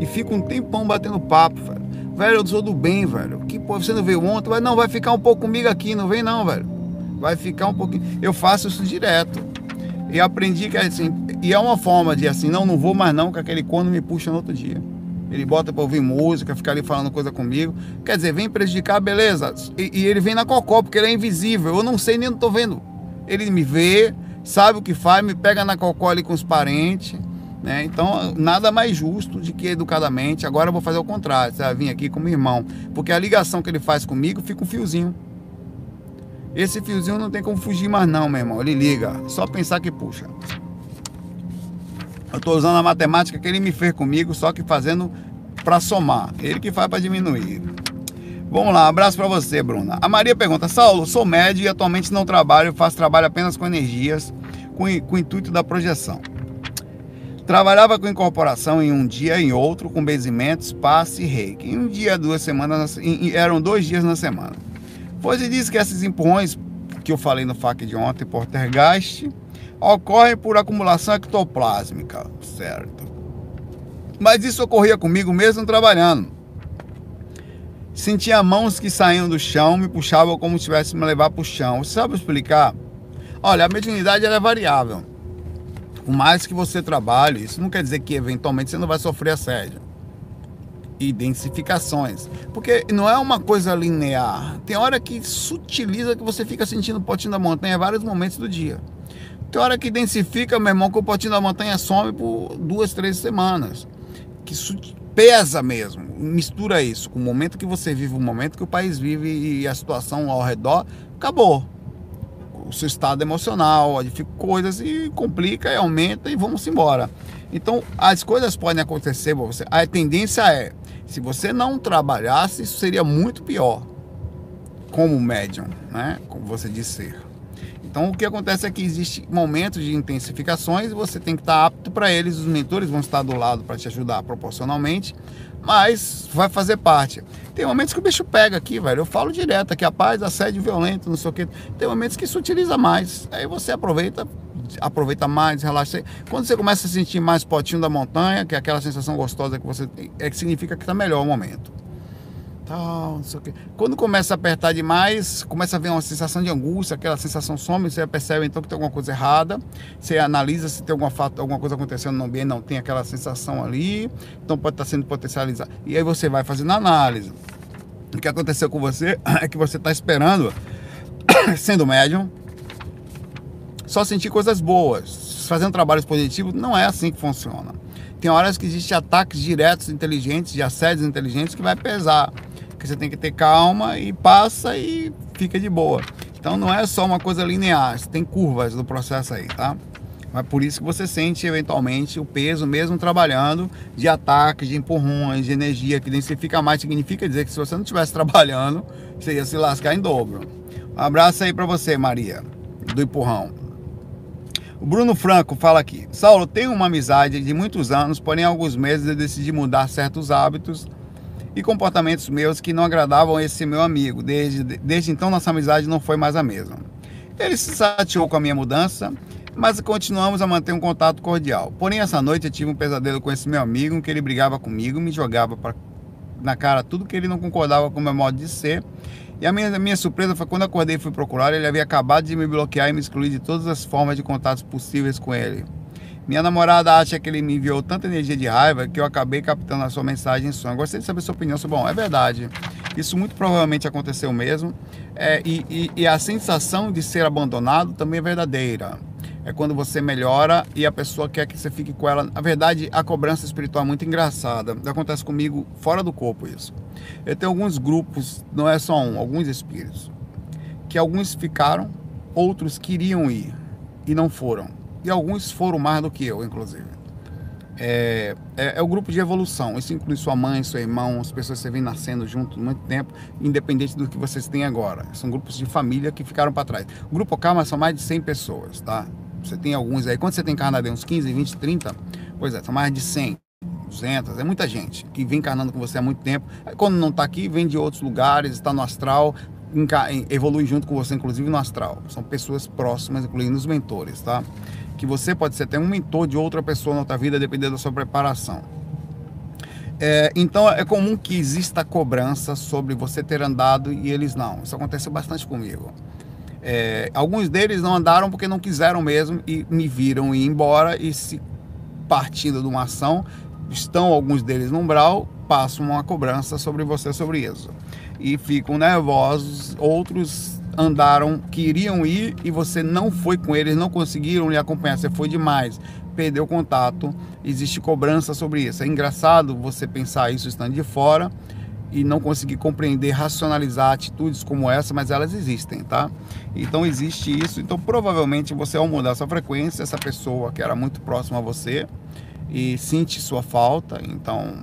E fica um tempão batendo papo, velho. Velho, eu sou do bem, velho. Que pô, você não veio ontem? Vai, não, vai ficar um pouco comigo aqui, não vem não, velho. Vai ficar um pouquinho. Eu faço isso direto. E aprendi que assim, e é uma forma de assim, não, não vou mais não, que aquele corno me puxa no outro dia. Ele bota para ouvir música, ficar ali falando coisa comigo. Quer dizer, vem prejudicar, beleza. E, e, ele vem na cocó, porque ele é invisível. Eu não sei nem não tô vendo. Ele me vê, sabe o que faz, me pega na cocó ali com os parentes. Né? Então, nada mais justo de que educadamente. Agora eu vou fazer o contrário. Você vai vir aqui como irmão. Porque a ligação que ele faz comigo fica um fiozinho. Esse fiozinho não tem como fugir mais, não, meu irmão. Ele liga. Só pensar que puxa. Eu estou usando a matemática que ele me fez comigo, só que fazendo para somar. Ele que faz para diminuir. Vamos lá, abraço para você, Bruna. A Maria pergunta: Saulo, sou médio e atualmente não trabalho, faço trabalho apenas com energias, com, com o intuito da projeção. Trabalhava com incorporação em um dia, em outro, com benzimentos, passe e reiki. Em um dia, duas semanas, em, eram dois dias na semana. Pois ele disse que esses empurrões que eu falei no FAQ de ontem, Portergeist, ocorre por acumulação ectoplásmica, certo? Mas isso ocorria comigo mesmo trabalhando. Sentia mãos que saíam do chão, me puxavam como se tivesse me levar para o chão. Você sabe explicar? Olha, a mediunidade é variável. Por mais que você trabalhe, isso não quer dizer que eventualmente você não vai sofrer assédio. Identificações. Porque não é uma coisa linear. Tem hora que sutiliza que você fica sentindo o potinho da montanha vários momentos do dia. Tem hora que densifica, meu irmão, que o potinho da montanha some por duas, três semanas. Que pesa mesmo. Mistura isso com o momento que você vive, o momento que o país vive e a situação ao redor, acabou. O seu estado emocional, coisas e complica e aumenta e vamos embora. Então, as coisas podem acontecer, você. A tendência é, se você não trabalhasse, isso seria muito pior como médium, né? Como você disse ser. Então, o que acontece é que existe momentos de intensificações e você tem que estar apto para eles. Os mentores vão estar do lado para te ajudar proporcionalmente, mas vai fazer parte. Tem momentos que o bicho pega aqui, velho. Eu falo direto aqui, a paz, assédio violento, não sei o quê. Tem momentos que se utiliza mais. Aí você aproveita, aproveita mais, relaxa. Quando você começa a sentir mais potinho da montanha, que é aquela sensação gostosa que você tem, é que significa que está melhor o momento tal, não sei o quê. Quando começa a apertar demais, começa a ver uma sensação de angústia, aquela sensação some, você percebe então que tem alguma coisa errada, você analisa se tem alguma, fato, alguma coisa acontecendo no ambiente, não tem aquela sensação ali, então pode estar sendo potencializado. E aí você vai fazendo análise. O que aconteceu com você [COUGHS] é que você está esperando, [COUGHS] sendo médium, só sentir coisas boas. Fazendo trabalhos positivos, não é assim que funciona. Tem horas que existem ataques diretos inteligentes, de assédios inteligentes, que vai pesar. Que você tem que ter calma e passa e fica de boa. Então não é só uma coisa linear, tem curvas do processo aí, tá? Mas por isso que você sente eventualmente o peso, mesmo trabalhando, de ataques, de empurrões, de energia que densifica mais. Significa dizer que se você não estivesse [LAUGHS] trabalhando, você ia se lascar em dobro. Um abraço aí para você, Maria, do empurrão. Bruno Franco fala aqui: Saulo, tenho uma amizade de muitos anos, porém, há alguns meses eu decidi mudar certos hábitos e comportamentos meus que não agradavam esse meu amigo. Desde, desde então, nossa amizade não foi mais a mesma. Ele se chateou com a minha mudança mas continuamos a manter um contato cordial. Porém, essa noite eu tive um pesadelo com esse meu amigo, que ele brigava comigo, me jogava pra, na cara tudo que ele não concordava com o meu modo de ser. E a minha, a minha surpresa foi quando acordei e fui procurar, ele havia acabado de me bloquear e me excluir de todas as formas de contatos possíveis com ele. Minha namorada acha que ele me enviou tanta energia de raiva que eu acabei captando a sua mensagem em sonho. Gostei de saber sua opinião sobre. Bom, é verdade. Isso muito provavelmente aconteceu mesmo. É, e, e, e a sensação de ser abandonado também é verdadeira é quando você melhora e a pessoa quer que você fique com ela. Na verdade, a cobrança espiritual é muito engraçada. Acontece comigo fora do corpo isso. Eu tenho alguns grupos, não é só um, alguns espíritos, que alguns ficaram, outros queriam ir e não foram. E alguns foram mais do que eu, inclusive. É, é, é, o grupo de evolução. Isso inclui sua mãe, seu irmão, as pessoas que você vem nascendo junto muito tempo, independente do que vocês têm agora. São grupos de família que ficaram para trás. O grupo Karma são mais de 100 pessoas, tá? Você tem alguns aí. Quando você tem encarnado uns 15, 20, 30, pois é, são mais de 100, 200. É muita gente que vem encarnando com você há muito tempo. Aí, quando não está aqui, vem de outros lugares, está no astral, evolui junto com você, inclusive no astral. São pessoas próximas, incluindo os mentores, tá? Que você pode ser até um mentor de outra pessoa na outra vida, dependendo da sua preparação. É, então é comum que exista cobrança sobre você ter andado e eles não. Isso acontece bastante comigo. É, alguns deles não andaram porque não quiseram mesmo e me viram ir embora e se partindo de uma ação, estão alguns deles no umbral, passam uma cobrança sobre você sobre isso. E ficam nervosos, outros andaram, queriam ir e você não foi com eles, não conseguiram lhe acompanhar, você foi demais, perdeu contato, existe cobrança sobre isso. É engraçado você pensar isso estando de fora e não conseguir compreender, racionalizar atitudes como essa, mas elas existem, tá? Então existe isso. Então provavelmente você ao mudar sua frequência, essa pessoa que era muito próxima a você e sente sua falta, então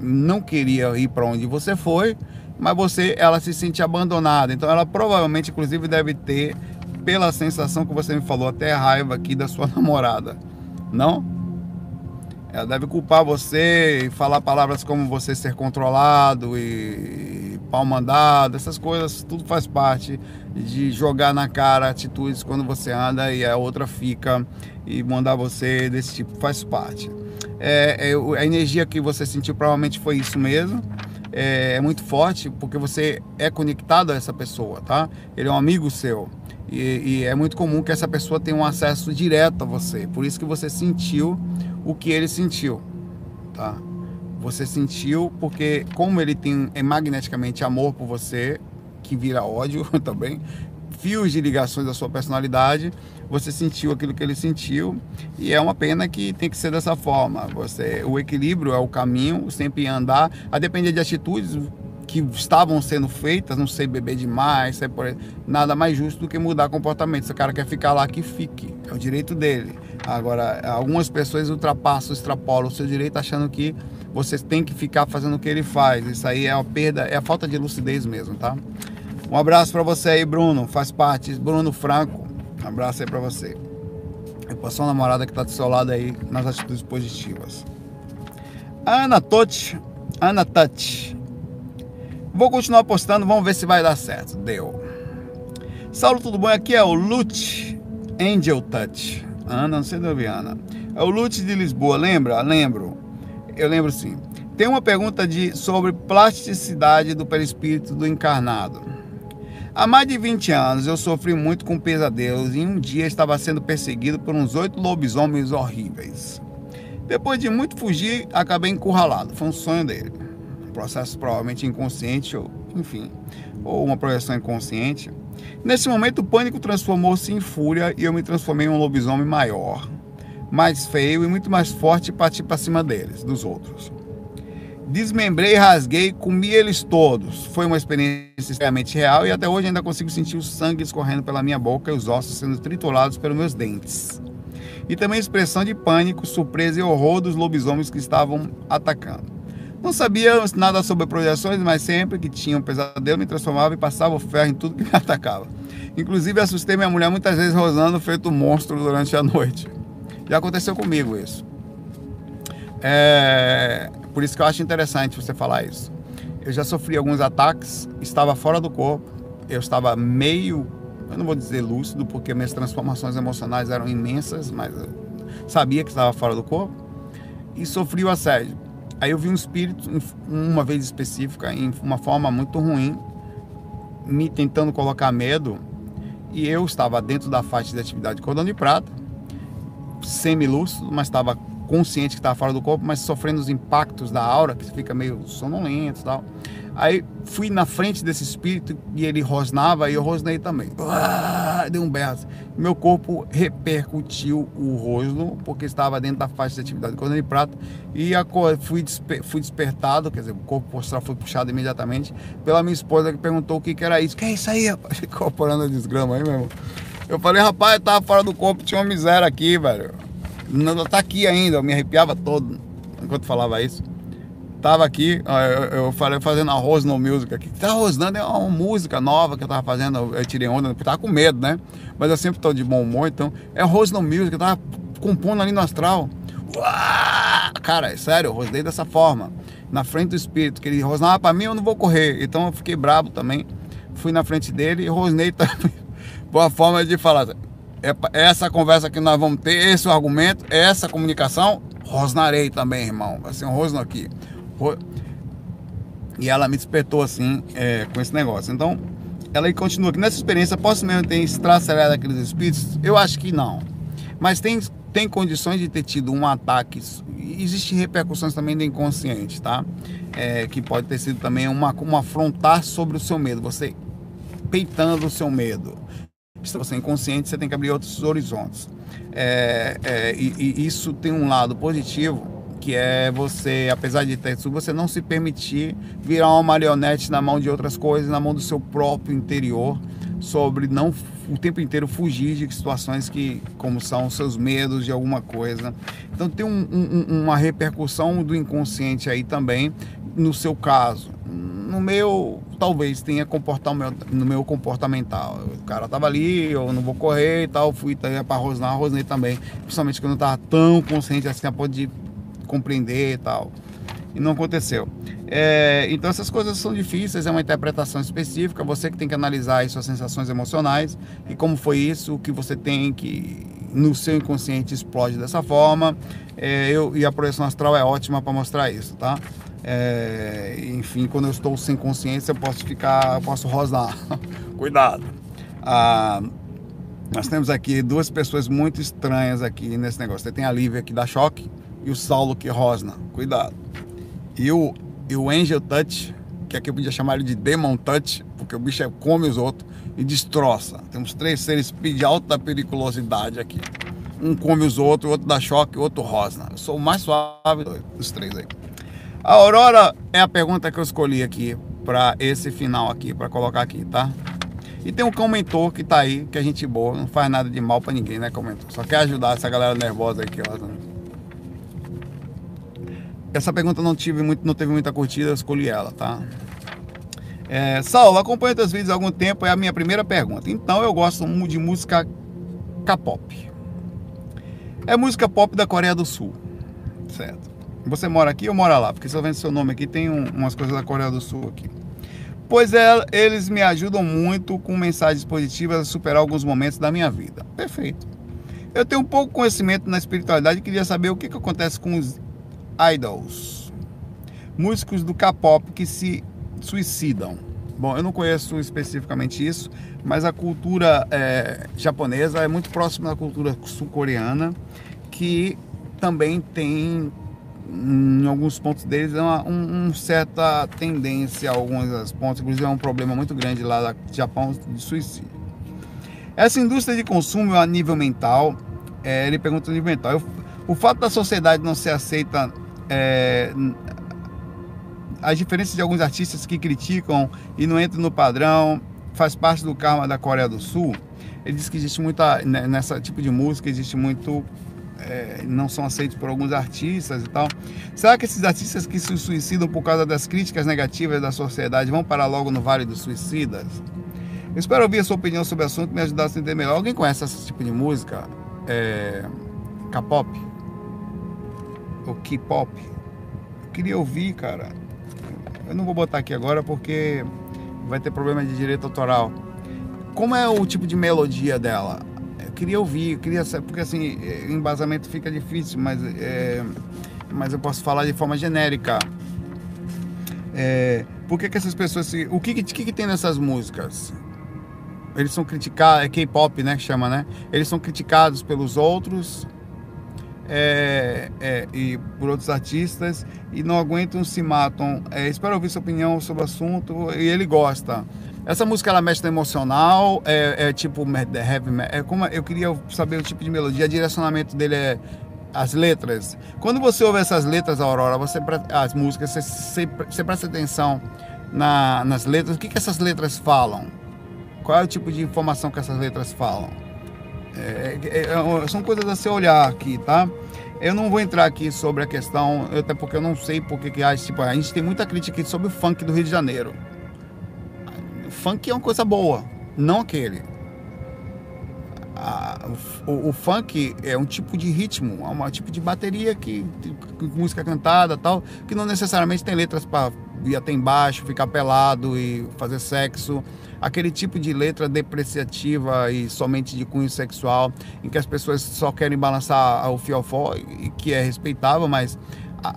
não queria ir para onde você foi, mas você ela se sente abandonada. Então ela provavelmente inclusive deve ter pela sensação que você me falou até raiva aqui da sua [LAUGHS] namorada. Não? Ela deve culpar você e falar palavras como você ser controlado e pau mandado, essas coisas, tudo faz parte de jogar na cara atitudes quando você anda e a outra fica e mandar você desse tipo, faz parte. É, é, a energia que você sentiu provavelmente foi isso mesmo. É, é muito forte porque você é conectado a essa pessoa, tá? Ele é um amigo seu. E, e, é muito comum que essa pessoa tenha um acesso direto a você. Por isso que você sentiu o que ele sentiu, tá? Você sentiu porque como ele tem é magneticamente amor por você, que vira ódio [LAUGHS] também, fios de ligações da sua personalidade, você sentiu aquilo que ele sentiu e é uma pena que tem que ser dessa forma. Você, o equilíbrio é o caminho, sempre andar, a depender de atitudes que estavam sendo feitas, não sei beber demais, sei por... nada mais justo do que mudar comportamento. Se o cara quer ficar lá, que fique, é o direito dele. Agora, algumas pessoas ultrapassam, extrapolam o seu direito achando que você tem que ficar fazendo o que ele faz. Isso aí é a perda, é a falta de lucidez mesmo, tá? Um abraço para você aí, Bruno, faz parte, Bruno Franco. Um abraço aí para você. E pra sua namorada que tá do seu lado aí nas atitudes positivas. Ana Totti, Ana Tati. Vou continuar postando, vamos ver se vai dar certo. Deu. Saulo, tudo bom? Aqui é o Lute Angel Touch. Ana, não sei de onde Ana. É o Lute de Lisboa, lembra? Lembro. Eu lembro sim. Tem uma pergunta de, sobre plasticidade do perispírito do encarnado. Há mais de 20 anos eu sofri muito com pesadelos e um dia estava sendo perseguido por uns oito lobisomens horríveis. Depois de muito fugir, acabei encurralado. Foi um sonho dele. Processo provavelmente inconsciente, ou enfim, ou uma projeção inconsciente. Nesse momento, o pânico transformou-se em fúria e eu me transformei em um lobisomem maior, mais feio e muito mais forte e parti para cima deles, dos outros. Desmembrei, rasguei, comi eles todos. Foi uma experiência extremamente real e até hoje ainda consigo sentir o sangue escorrendo pela minha boca e os ossos sendo triturados pelos meus dentes. E também expressão de pânico, surpresa e horror dos lobisomens que estavam atacando. Não sabia nada sobre projeções, mas sempre que tinha um pesadelo me transformava e passava o ferro em tudo que me [LAUGHS] atacava. Inclusive assustei minha mulher muitas vezes rosando feito monstro durante a noite. Já aconteceu comigo isso. É... Por isso que eu acho interessante você falar isso. Eu já sofri alguns ataques, estava fora do corpo, eu estava meio, eu não vou dizer lúcido, porque minhas transformações emocionais eram imensas, mas eu sabia que estava fora do corpo, e sofri o assédio. Aí eu vi um espírito, uma vez específica, em uma forma muito ruim, me tentando colocar medo, e eu estava dentro da faixa de atividade de cordão de prata, semi-lúcido, mas estava consciente que estava fora do corpo, mas sofrendo os impactos da aura, que fica meio sonolento e tal. Aí fui na frente desse espírito e ele rosnava e eu rosnei também. Ah, dei um berro. Meu corpo repercutiu o rosno, porque estava dentro da faixa de atividade de de prata. E fui, desper, fui despertado, quer dizer, o corpo postral foi puxado imediatamente pela minha esposa que perguntou o que, que era isso. Que é isso aí, rapaz? [LAUGHS] Incorporando a desgrama aí, meu irmão. Eu falei, rapaz, eu tava fora do corpo, tinha uma miséria aqui, velho. Não tá aqui ainda, eu me arrepiava todo enquanto falava isso. Tava aqui, eu, falei fazendo arroz no music aqui. Tá rosnando é uma música nova que eu tava fazendo, eu tirei onda, porque tava com medo, né? Mas eu sempre tô de bom humor, então é arroz no music, eu tava compondo ali no astral. Cara, é sério, eu rosnei dessa forma, na frente do espírito, que ele rosnava pra mim, eu não vou correr. Então eu fiquei brabo também. Fui na frente dele e rosnei [LAUGHS] também. Boa forma de falar é essa conversa que nós vamos ter, esse é argumento, essa comunicação, rosnarei também, irmão. Vai ser um rosno aqui. E ela me despertou assim, é, com esse negócio. Então, ela continua aqui. Nessa experiência, posso mesmo ter estraçalhado aqueles espíritos? Eu acho que não. Mas tem, tem condições de ter tido um ataque. Existem repercussões também do inconsciente, tá? É, que pode ter sido também uma, uma afrontar sobre o seu medo. Você peitando o seu medo se você é inconsciente, você tem que abrir outros horizontes. É, é, e, e, isso tem um lado positivo, que é você, apesar de ter tudo, você não se permitir virar uma marionete na mão de outras coisas, na mão do seu próprio interior, sobre não o tempo inteiro fugir de situações que, como são seus medos de alguma coisa. Então tem um, um, uma repercussão do inconsciente aí também, no seu caso no meu, talvez tenha comportamento, no meu comportamental. O cara tava ali, eu não vou correr e tal, fui para rosnar, rosnei também. Principalmente quando eu tava tão consciente assim a ponto de compreender e tal. E não aconteceu. É, então essas coisas são difíceis, é uma interpretação específica, você que tem que analisar as suas sensações emocionais e como foi isso, o que você tem que no seu inconsciente explode dessa forma. É, eu, e a projeção astral é ótima para mostrar isso, tá? É, enfim, quando eu estou sem consciência, eu posso ficar, eu posso rosnar. [LAUGHS] Cuidado. Ah, nós temos aqui duas pessoas muito estranhas aqui nesse negócio. Tem a Lívia que dá choque e o Saulo que rosna. Cuidado. E o, e o Angel Touch, que aqui eu podia chamar ele de Demon Touch, porque o bicho é, come os outros e destroça. Temos três seres de alta periculosidade aqui. Um come os outros, o outro dá choque, o outro rosna. Eu sou o mais suave dos três aí. A Aurora é a pergunta que eu escolhi aqui para esse final aqui, para colocar aqui, tá? E tem um comentor que tá aí, que é gente boa, não faz nada de mal para ninguém, né, comentor? Só quer ajudar essa galera nervosa aqui, ó. Essa pergunta não tive muito, não teve muita curtida, eu escolhi ela, tá? É, Saulo, acompanho teus vídeos há algum tempo, é a minha primeira pergunta. Então eu gosto de música K-pop. É música pop da Coreia do Sul, certo? Você mora aqui ou mora lá? Porque se eu vendo seu nome aqui, tem um, umas coisas da Coreia do Sul aqui. Pois é, eles me ajudam muito com mensagens positivas a superar alguns momentos da minha vida. Perfeito. Eu tenho um pouco conhecimento na espiritualidade e queria saber o que, que acontece com os idols, músicos do K-pop que se suicidam. Bom, eu não conheço especificamente isso, mas a cultura é, japonesa é muito próxima da cultura sul-coreana, que também tem em alguns pontos deles é uma um, certa tendência alguns pontos, inclusive é um problema muito grande lá do Japão de suicídio. Essa indústria de consumo a nível mental, é, ele pergunta a nível mental, eu, o fato da sociedade não ser aceita é, as diferenças de alguns artistas que criticam e não entram no padrão faz parte do karma da Coreia do Sul. Ele diz que existe muita né, nessa tipo de música existe muito é, não são aceitos por alguns artistas e tal. Será que esses artistas que se suicidam por causa das críticas negativas da sociedade vão parar logo no Vale dos Suicidas? Eu espero ouvir a sua opinião sobre o assunto e me ajudar a entender melhor. Alguém conhece esse tipo de música? É... K-pop? Ou K-pop? Eu queria ouvir, cara. Eu não vou botar aqui agora porque vai ter problema de direito autoral. Como é o tipo de melodia dela? Eu queria ouvir, eu queria saber, porque assim, embasamento fica difícil, mas, é, mas eu posso falar de forma genérica. É, por que, que essas pessoas se. O que, que, que tem nessas músicas? Eles são criticados, é K-pop, né? Que chama, né? Eles são criticados pelos outros é, é, e por outros artistas e não aguentam, se matam. É, espero ouvir sua opinião sobre o assunto e ele gosta. Essa música ela mexe no emocional, é, é tipo heavy. É como eu queria saber o tipo de melodia, direcionamento dele é as letras. Quando você ouve essas letras, Aurora, você as músicas, você, você, você presta atenção na, nas letras. O que, que essas letras falam? Qual é o tipo de informação que essas letras falam? É, é, é, são coisas a se olhar aqui, tá? Eu não vou entrar aqui sobre a questão, até porque eu não sei porque que a, tipo, a gente tem muita crítica aqui sobre o funk do Rio de Janeiro. Funk é uma coisa boa, não aquele. o, o, o, funk é um tipo de ritmo, é um tipo de bateria que, que música cantada tal, que não necessariamente tem letras para ir até embaixo, ficar pelado e fazer sexo aquele tipo de letra depreciativa e somente de cunho sexual, em que as pessoas só querem balançar o fiofó, que é respeitável, mas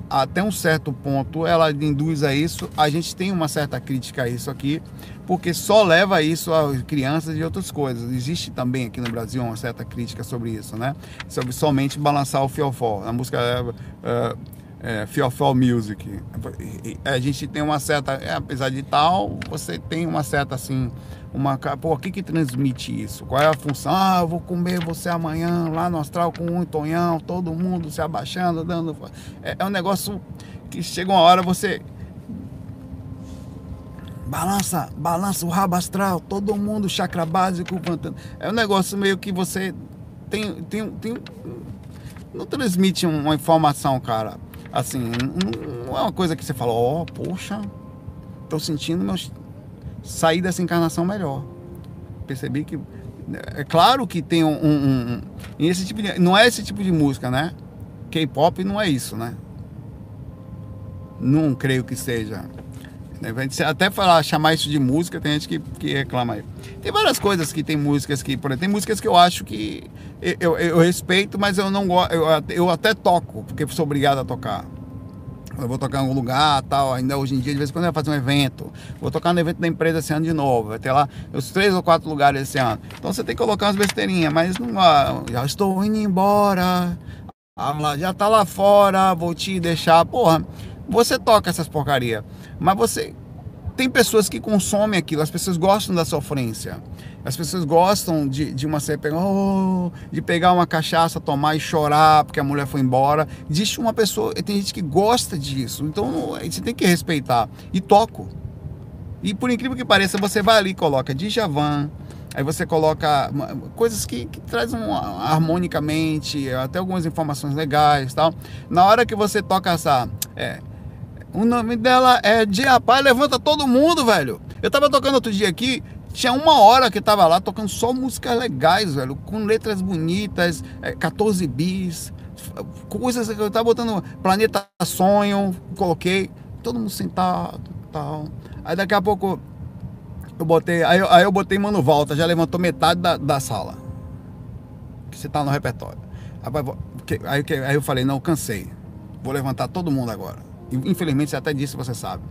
até um certo ponto ela induz a isso. A gente tem uma certa crítica a isso aqui, porque só leva isso a crianças e outras coisas. Existe também aqui no Brasil uma certa crítica sobre isso, né? Sobre somente balançar o fiofó. A música é, é, é, Fiofó Music. A gente tem uma certa, é, apesar de tal, você tem uma certa assim, uma, pô, o que que transmite isso? Qual é a função? Ah, eu vou comer você amanhã lá no astral com um tonhão, todo mundo se abaixando, dando. É, é um negócio que chega uma hora você balança, balança o rabo astral, todo mundo chakra básico, é um negócio meio que você tem, tem, tem não transmite uma informação, cara assim, não é uma coisa que você fala, ó, oh, poxa, tô sentindo meus sair dessa encarnação melhor. Percebi que é claro que tem um, um, um esse tipo de, não é esse tipo de música, né? K-pop não é isso, né? Não creio que seja. Até falar, chamar isso de música, tem gente que, que reclama aí. Tem várias coisas que tem músicas que, por exemplo, tem músicas que eu acho que eu, eu, eu respeito, mas eu não gosto, eu, até toco, porque sou obrigado a tocar. Eu vou tocar em algum lugar, tal, ainda hoje em dia, de vez em quando eu vou fazer um evento. Vou tocar no evento da empresa esse ano de novo. Vai ter lá os três ou quatro lugares esse ano. Então você tem que colocar umas besteirinhas, mas não já estou indo embora. Ah, já tá lá fora, vou te deixar. Porra, você toca essas porcaria, mas você tem pessoas que consomem aquilo, as pessoas gostam da sofrência. As pessoas gostam de, de uma oh, de pegar uma cachaça, tomar e chorar porque a mulher foi embora. Existe uma pessoa, tem gente que gosta disso. Então você tem que respeitar. E toco. E por incrível que pareça, você vai ali coloca Djavan, aí você coloca coisas que, que trazem harmonicamente, até algumas informações legais tal. Na hora que você toca essa. É, o nome dela é Dia Pai, levanta todo mundo, velho. Eu tava tocando outro dia aqui, tinha uma hora que tava lá tocando só músicas legais, velho, com letras bonitas, 14 é, bis, coisas que eu tava botando Planeta Sonho, coloquei, todo mundo sentado tal. Aí daqui a pouco eu botei, aí, aí eu botei Mano Volta, já levantou metade da, da sala. Que você tá no repertório. Aí, aí, aí eu falei, não, cansei. Vou levantar todo mundo agora. Infelizmente, até disse, você sabe.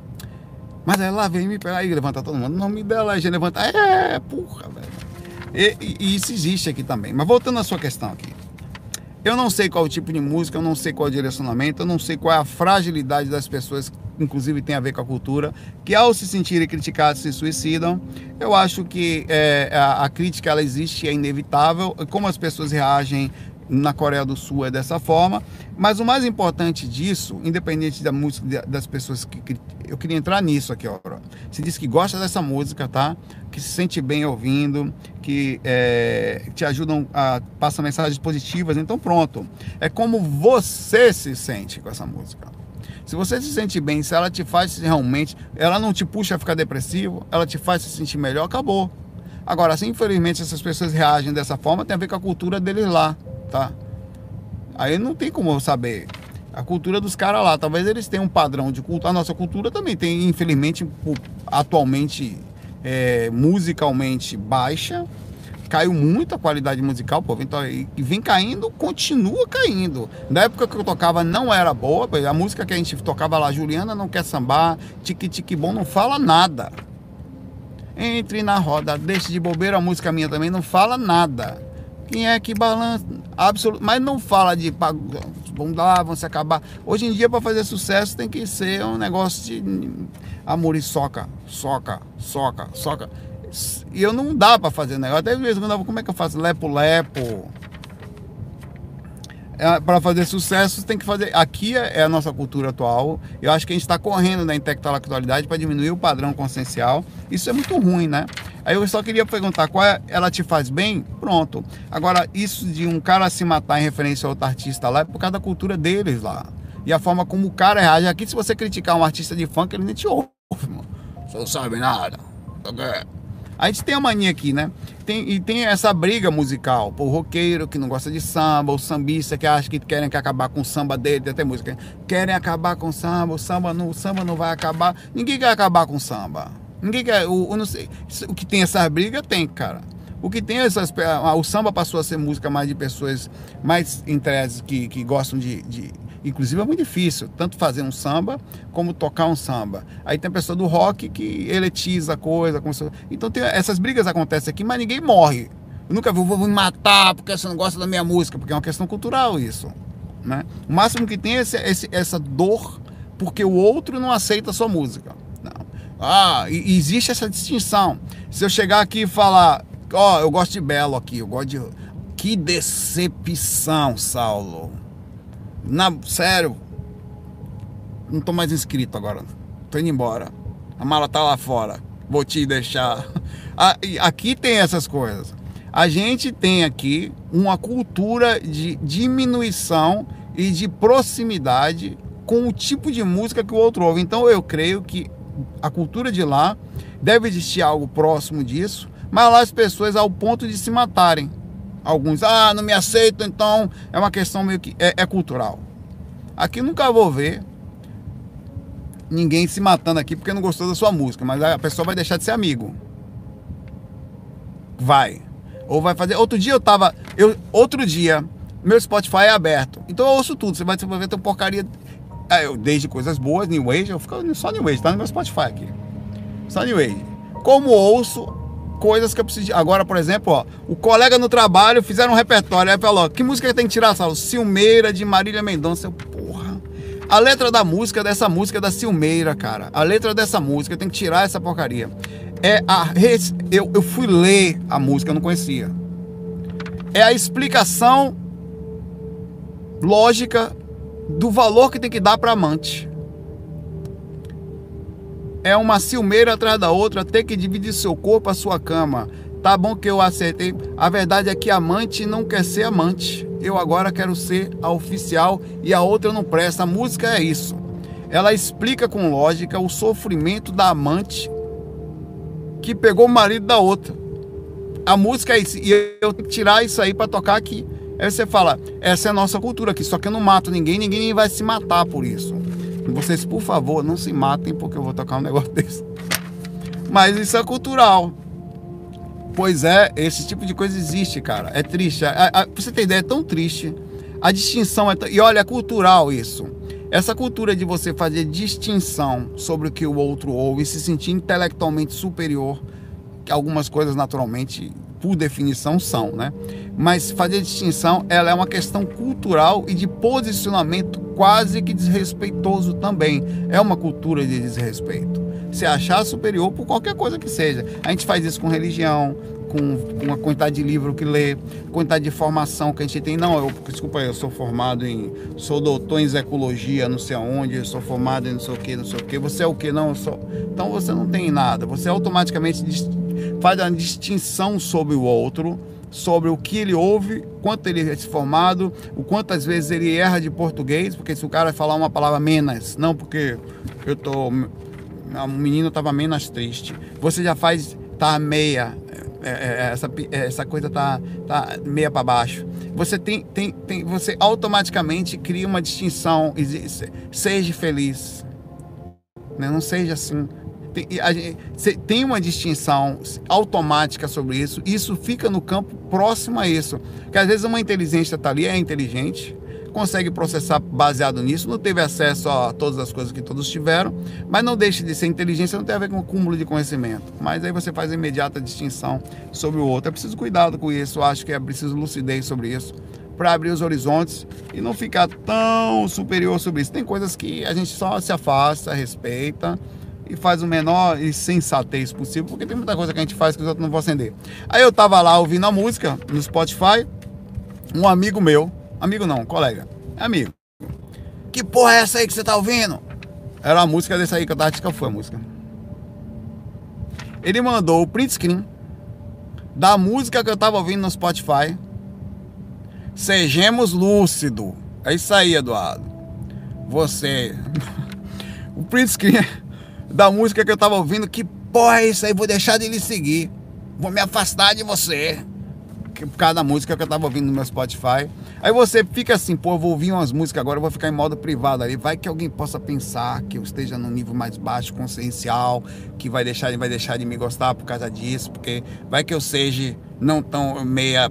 Mas ela vem me pegar e levanta todo mundo. O nome dela é levanta. É, porra, velho. E, e, isso existe aqui também. Mas voltando à sua questão aqui. Eu não sei qual o tipo de música, eu não sei qual o direcionamento, eu não sei qual é a fragilidade das pessoas, inclusive tem a ver com a cultura, que ao se sentirem criticados se suicidam. Eu acho que é, a, a, crítica ela existe, é inevitável. Como as pessoas reagem na Coreia do Sul é dessa forma. Mas o mais importante disso, independente da música das pessoas que, eu queria entrar nisso aqui, ó. Se diz que gosta dessa música, tá? Que se sente bem ouvindo, que é, te ajudam a passar mensagens positivas. Então pronto. É como você se sente com essa música. Se você se sente bem, se ela te faz realmente, ela não te puxa a ficar depressivo, ela te faz se sentir melhor, acabou. Agora, se infelizmente essas pessoas reagem dessa forma, tem a ver com a cultura deles lá tá? Aí não tem como eu saber. A cultura dos caras lá, talvez eles tenham um padrão de cultura. A nossa cultura também tem, infelizmente, atualmente, é, musicalmente baixa. Caiu muito a qualidade musical, pô, então, e vem caindo, continua caindo. Na época que eu tocava não era boa, a música que a gente tocava lá, Juliana não quer sambar, tique tique bom, não fala nada. Entre na roda, deixe de bobeira, a música minha também não fala nada. Quem é que balança? Absoluto, mas não fala de vamos lá, vão se acabar. Hoje em dia, para fazer sucesso, tem que ser um negócio de amor e soca, soca, soca, soca. E eu não dá para fazer negócio. Até mesmo como é que eu faço? Lepo, lepo é, para fazer sucesso tem que fazer. Aqui é, é a nossa cultura atual. Eu acho que a gente está correndo na intelectualidade para diminuir o padrão consciencial. Isso é muito ruim, né? Aí eu só queria perguntar qual é, ela te faz bem? Pronto. Agora, isso de um cara se matar em referência a outro artista lá é por causa da cultura deles lá. E a forma como o cara reage. Aqui, se você criticar um artista de funk, ele nem te ouve, mano. Você não sabe nada. A gente tem a mania aqui, né? Tem, e tem essa briga musical. o roqueiro que não gosta de samba, o sambista que acha que querem que acabar com o samba dele, tem até música. Querem acabar com o samba, o samba não, o samba não vai acabar. Ninguém quer acabar com o samba. Ninguém quer. O, o, sei, o que tem essa briga tem, cara. O que tem essas. O samba passou a ser música mais de pessoas mais interesses que, que gostam de, de Inclusive é muito difícil, tanto fazer um samba como tocar um samba. Aí tem a pessoa do rock que eletiza a coisa. Então tem, essas brigas acontecem aqui, mas ninguém morre. Eu nunca vi, vou me matar porque você não gosta da minha música, porque é uma questão cultural isso. Né? O máximo que tem é esse, essa dor porque o outro não aceita a sua música. Ah, existe essa distinção. Se eu chegar aqui e falar, ó, oh, eu gosto de Belo aqui, eu gosto de. Que decepção, Saulo. Na, sério, não tô mais inscrito agora. Tô indo embora. A mala tá lá fora. Vou te deixar. [LAUGHS] Aqui tem essas coisas. A gente tem aqui uma cultura de diminuição e de proximidade com o tipo de música que o outro ouve. Então eu creio que a cultura de lá deve existir algo próximo disso, mas lá as pessoas ao ponto de se matarem. Alguns, ah, não me aceitam, então é uma questão meio que. É, é cultural. Aqui nunca vou ver ninguém se matando aqui porque não gostou da sua música, mas a pessoa vai deixar de ser amigo. Vai. Ou vai fazer. Outro dia eu tava. Eu, outro dia, meu Spotify é aberto. Então eu ouço tudo. Você vai, você vai porcaria. É, eu, desde coisas boas, New Age, eu fico só New Age, tá no meu Spotify aqui. Só New Age. Como ouço coisas que eu preciso. De... Agora, por exemplo, ó, o colega no trabalho fizeram um repertório. Aí falou: que música tem que tirar, Saulo? Silmeira de Marília Mendonça. Eu, porra. A letra da música, dessa música é da Silmeira, cara. A letra dessa música, tem que tirar essa porcaria. É a. Eu, eu fui ler a música, eu não conhecia. É a explicação lógica do valor que tem que dar para amante é uma ciumeira atrás da outra, ter que dividir seu corpo, a sua cama. Tá bom que eu acertei. A verdade é que amante não quer ser amante. Eu agora quero ser a oficial e a outra não presta. A música é isso. Ela explica com lógica o sofrimento da amante que pegou o marido da outra. A música é isso. E eu tenho que tirar isso aí para tocar aqui. Aí você fala, essa é a nossa cultura aqui, só que eu não mato ninguém, ninguém vai se matar por isso. Vocês, por favor, não se matem porque eu vou tocar um negócio [LAUGHS] desse. Mas isso é cultural. Pois é, esse tipo de coisa existe, cara. É triste. A, a, você tem ideia, é tão triste. A distinção é. E olha, é cultural isso. Essa cultura de você fazer distinção sobre o que o outro ouve e se sentir intelectualmente superior, algumas coisas naturalmente por definição são, né? Mas fazer distinção, ela é uma questão cultural e de posicionamento quase que desrespeitoso também. É uma cultura de desrespeito. Se achar superior por qualquer coisa que seja. A gente faz isso com religião, com uma quantidade de livro que lê, quantidade de formação que a gente tem. Não, eu, desculpa, eu sou formado em. sou doutor em ecologia, não sei aonde, eu sou formado em não sei o que, não sei o que. Você é o que? Não, eu sou. Então você não tem nada. Você automaticamente faz a distinção sobre o outro, sobre o que ele ouve, quanto ele é formado, o quantas vezes ele erra de português, porque se o cara falar uma palavra menos, não porque eu tô. O menino estava menos triste. Você já faz tá meia é, é, essa, essa coisa tá, tá meia para baixo. Você tem, tem, tem, você automaticamente cria uma distinção. Seja feliz, né? não seja assim. Tem, tem uma distinção automática sobre isso. Isso fica no campo próximo a isso. Que às vezes uma inteligência está ali, é inteligente, consegue processar baseado nisso, não teve acesso a todas as coisas que todos tiveram, mas não deixa de ser inteligência, não tem a ver com o cúmulo de conhecimento. Mas aí você faz a imediata distinção sobre o outro. É preciso cuidado com isso, acho que é preciso lucidez sobre isso para abrir os horizontes e não ficar tão superior sobre isso. Tem coisas que a gente só se afasta, respeita e faz o menor e sensatez possível, porque tem muita coisa que a gente faz que os outros não vão acender. Aí eu tava lá ouvindo a música no Spotify, um amigo meu, Amigo não, colega. É amigo. Que porra é essa aí que você tá ouvindo? Era a música desse aí que eu tava que foi a música. Ele mandou o print screen da música que eu tava ouvindo no Spotify. Sejamos lúcido. É isso aí, Eduardo. Você. [LAUGHS] o print screen da música que eu tava ouvindo. Que porra é isso aí? Vou deixar de lhe seguir. Vou me afastar de você por causa da música que eu tava ouvindo no meu Spotify. Aí você fica assim, pô, eu vou ouvir umas músicas agora, eu vou ficar em modo privado ali. Vai que alguém possa pensar que eu esteja num nível mais baixo, consciencial, que vai deixar, vai deixar de me gostar por causa disso, porque vai que eu seja não tão meia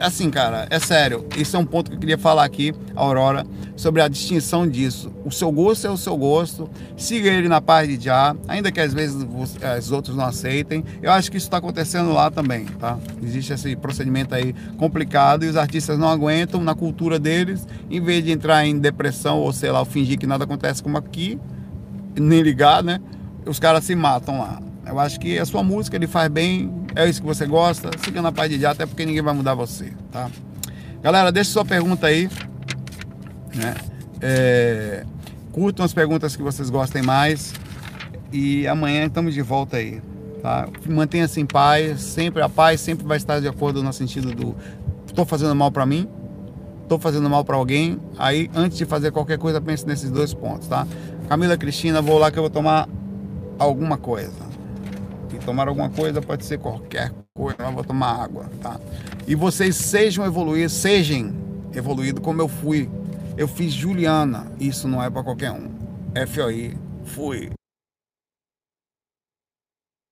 assim, cara, é sério. Isso é um ponto que eu queria falar aqui, Aurora, sobre a distinção disso. O seu gosto é o seu gosto. Siga ele na paz de já, ainda que às vezes os outros não aceitem. Eu acho que isso está acontecendo lá também, tá? Existe esse procedimento aí complicado e os artistas não aguentam na cultura deles, em vez de entrar em depressão ou sei lá, fingir que nada acontece como aqui, nem ligar, né? Os caras se matam lá. Eu acho que a sua música ele faz bem, é isso que você gosta, siga na paz de já, até porque ninguém vai mudar você, tá? Galera, deixe sua pergunta aí, né? É, curtam as perguntas que vocês gostem mais e amanhã estamos de volta aí, tá? Mantenha-se em paz, sempre a paz sempre vai estar de acordo no sentido do estou fazendo mal para mim, estou fazendo mal para alguém, aí antes de fazer qualquer coisa pense nesses dois pontos, tá? Camila Cristina, vou lá que eu vou tomar alguma coisa tomar alguma coisa, pode ser qualquer coisa, mas vou tomar água, tá? E vocês sejam evoluídos, sejam evoluídos como eu fui. Eu fiz Juliana, isso não é para qualquer um. FOI, fui.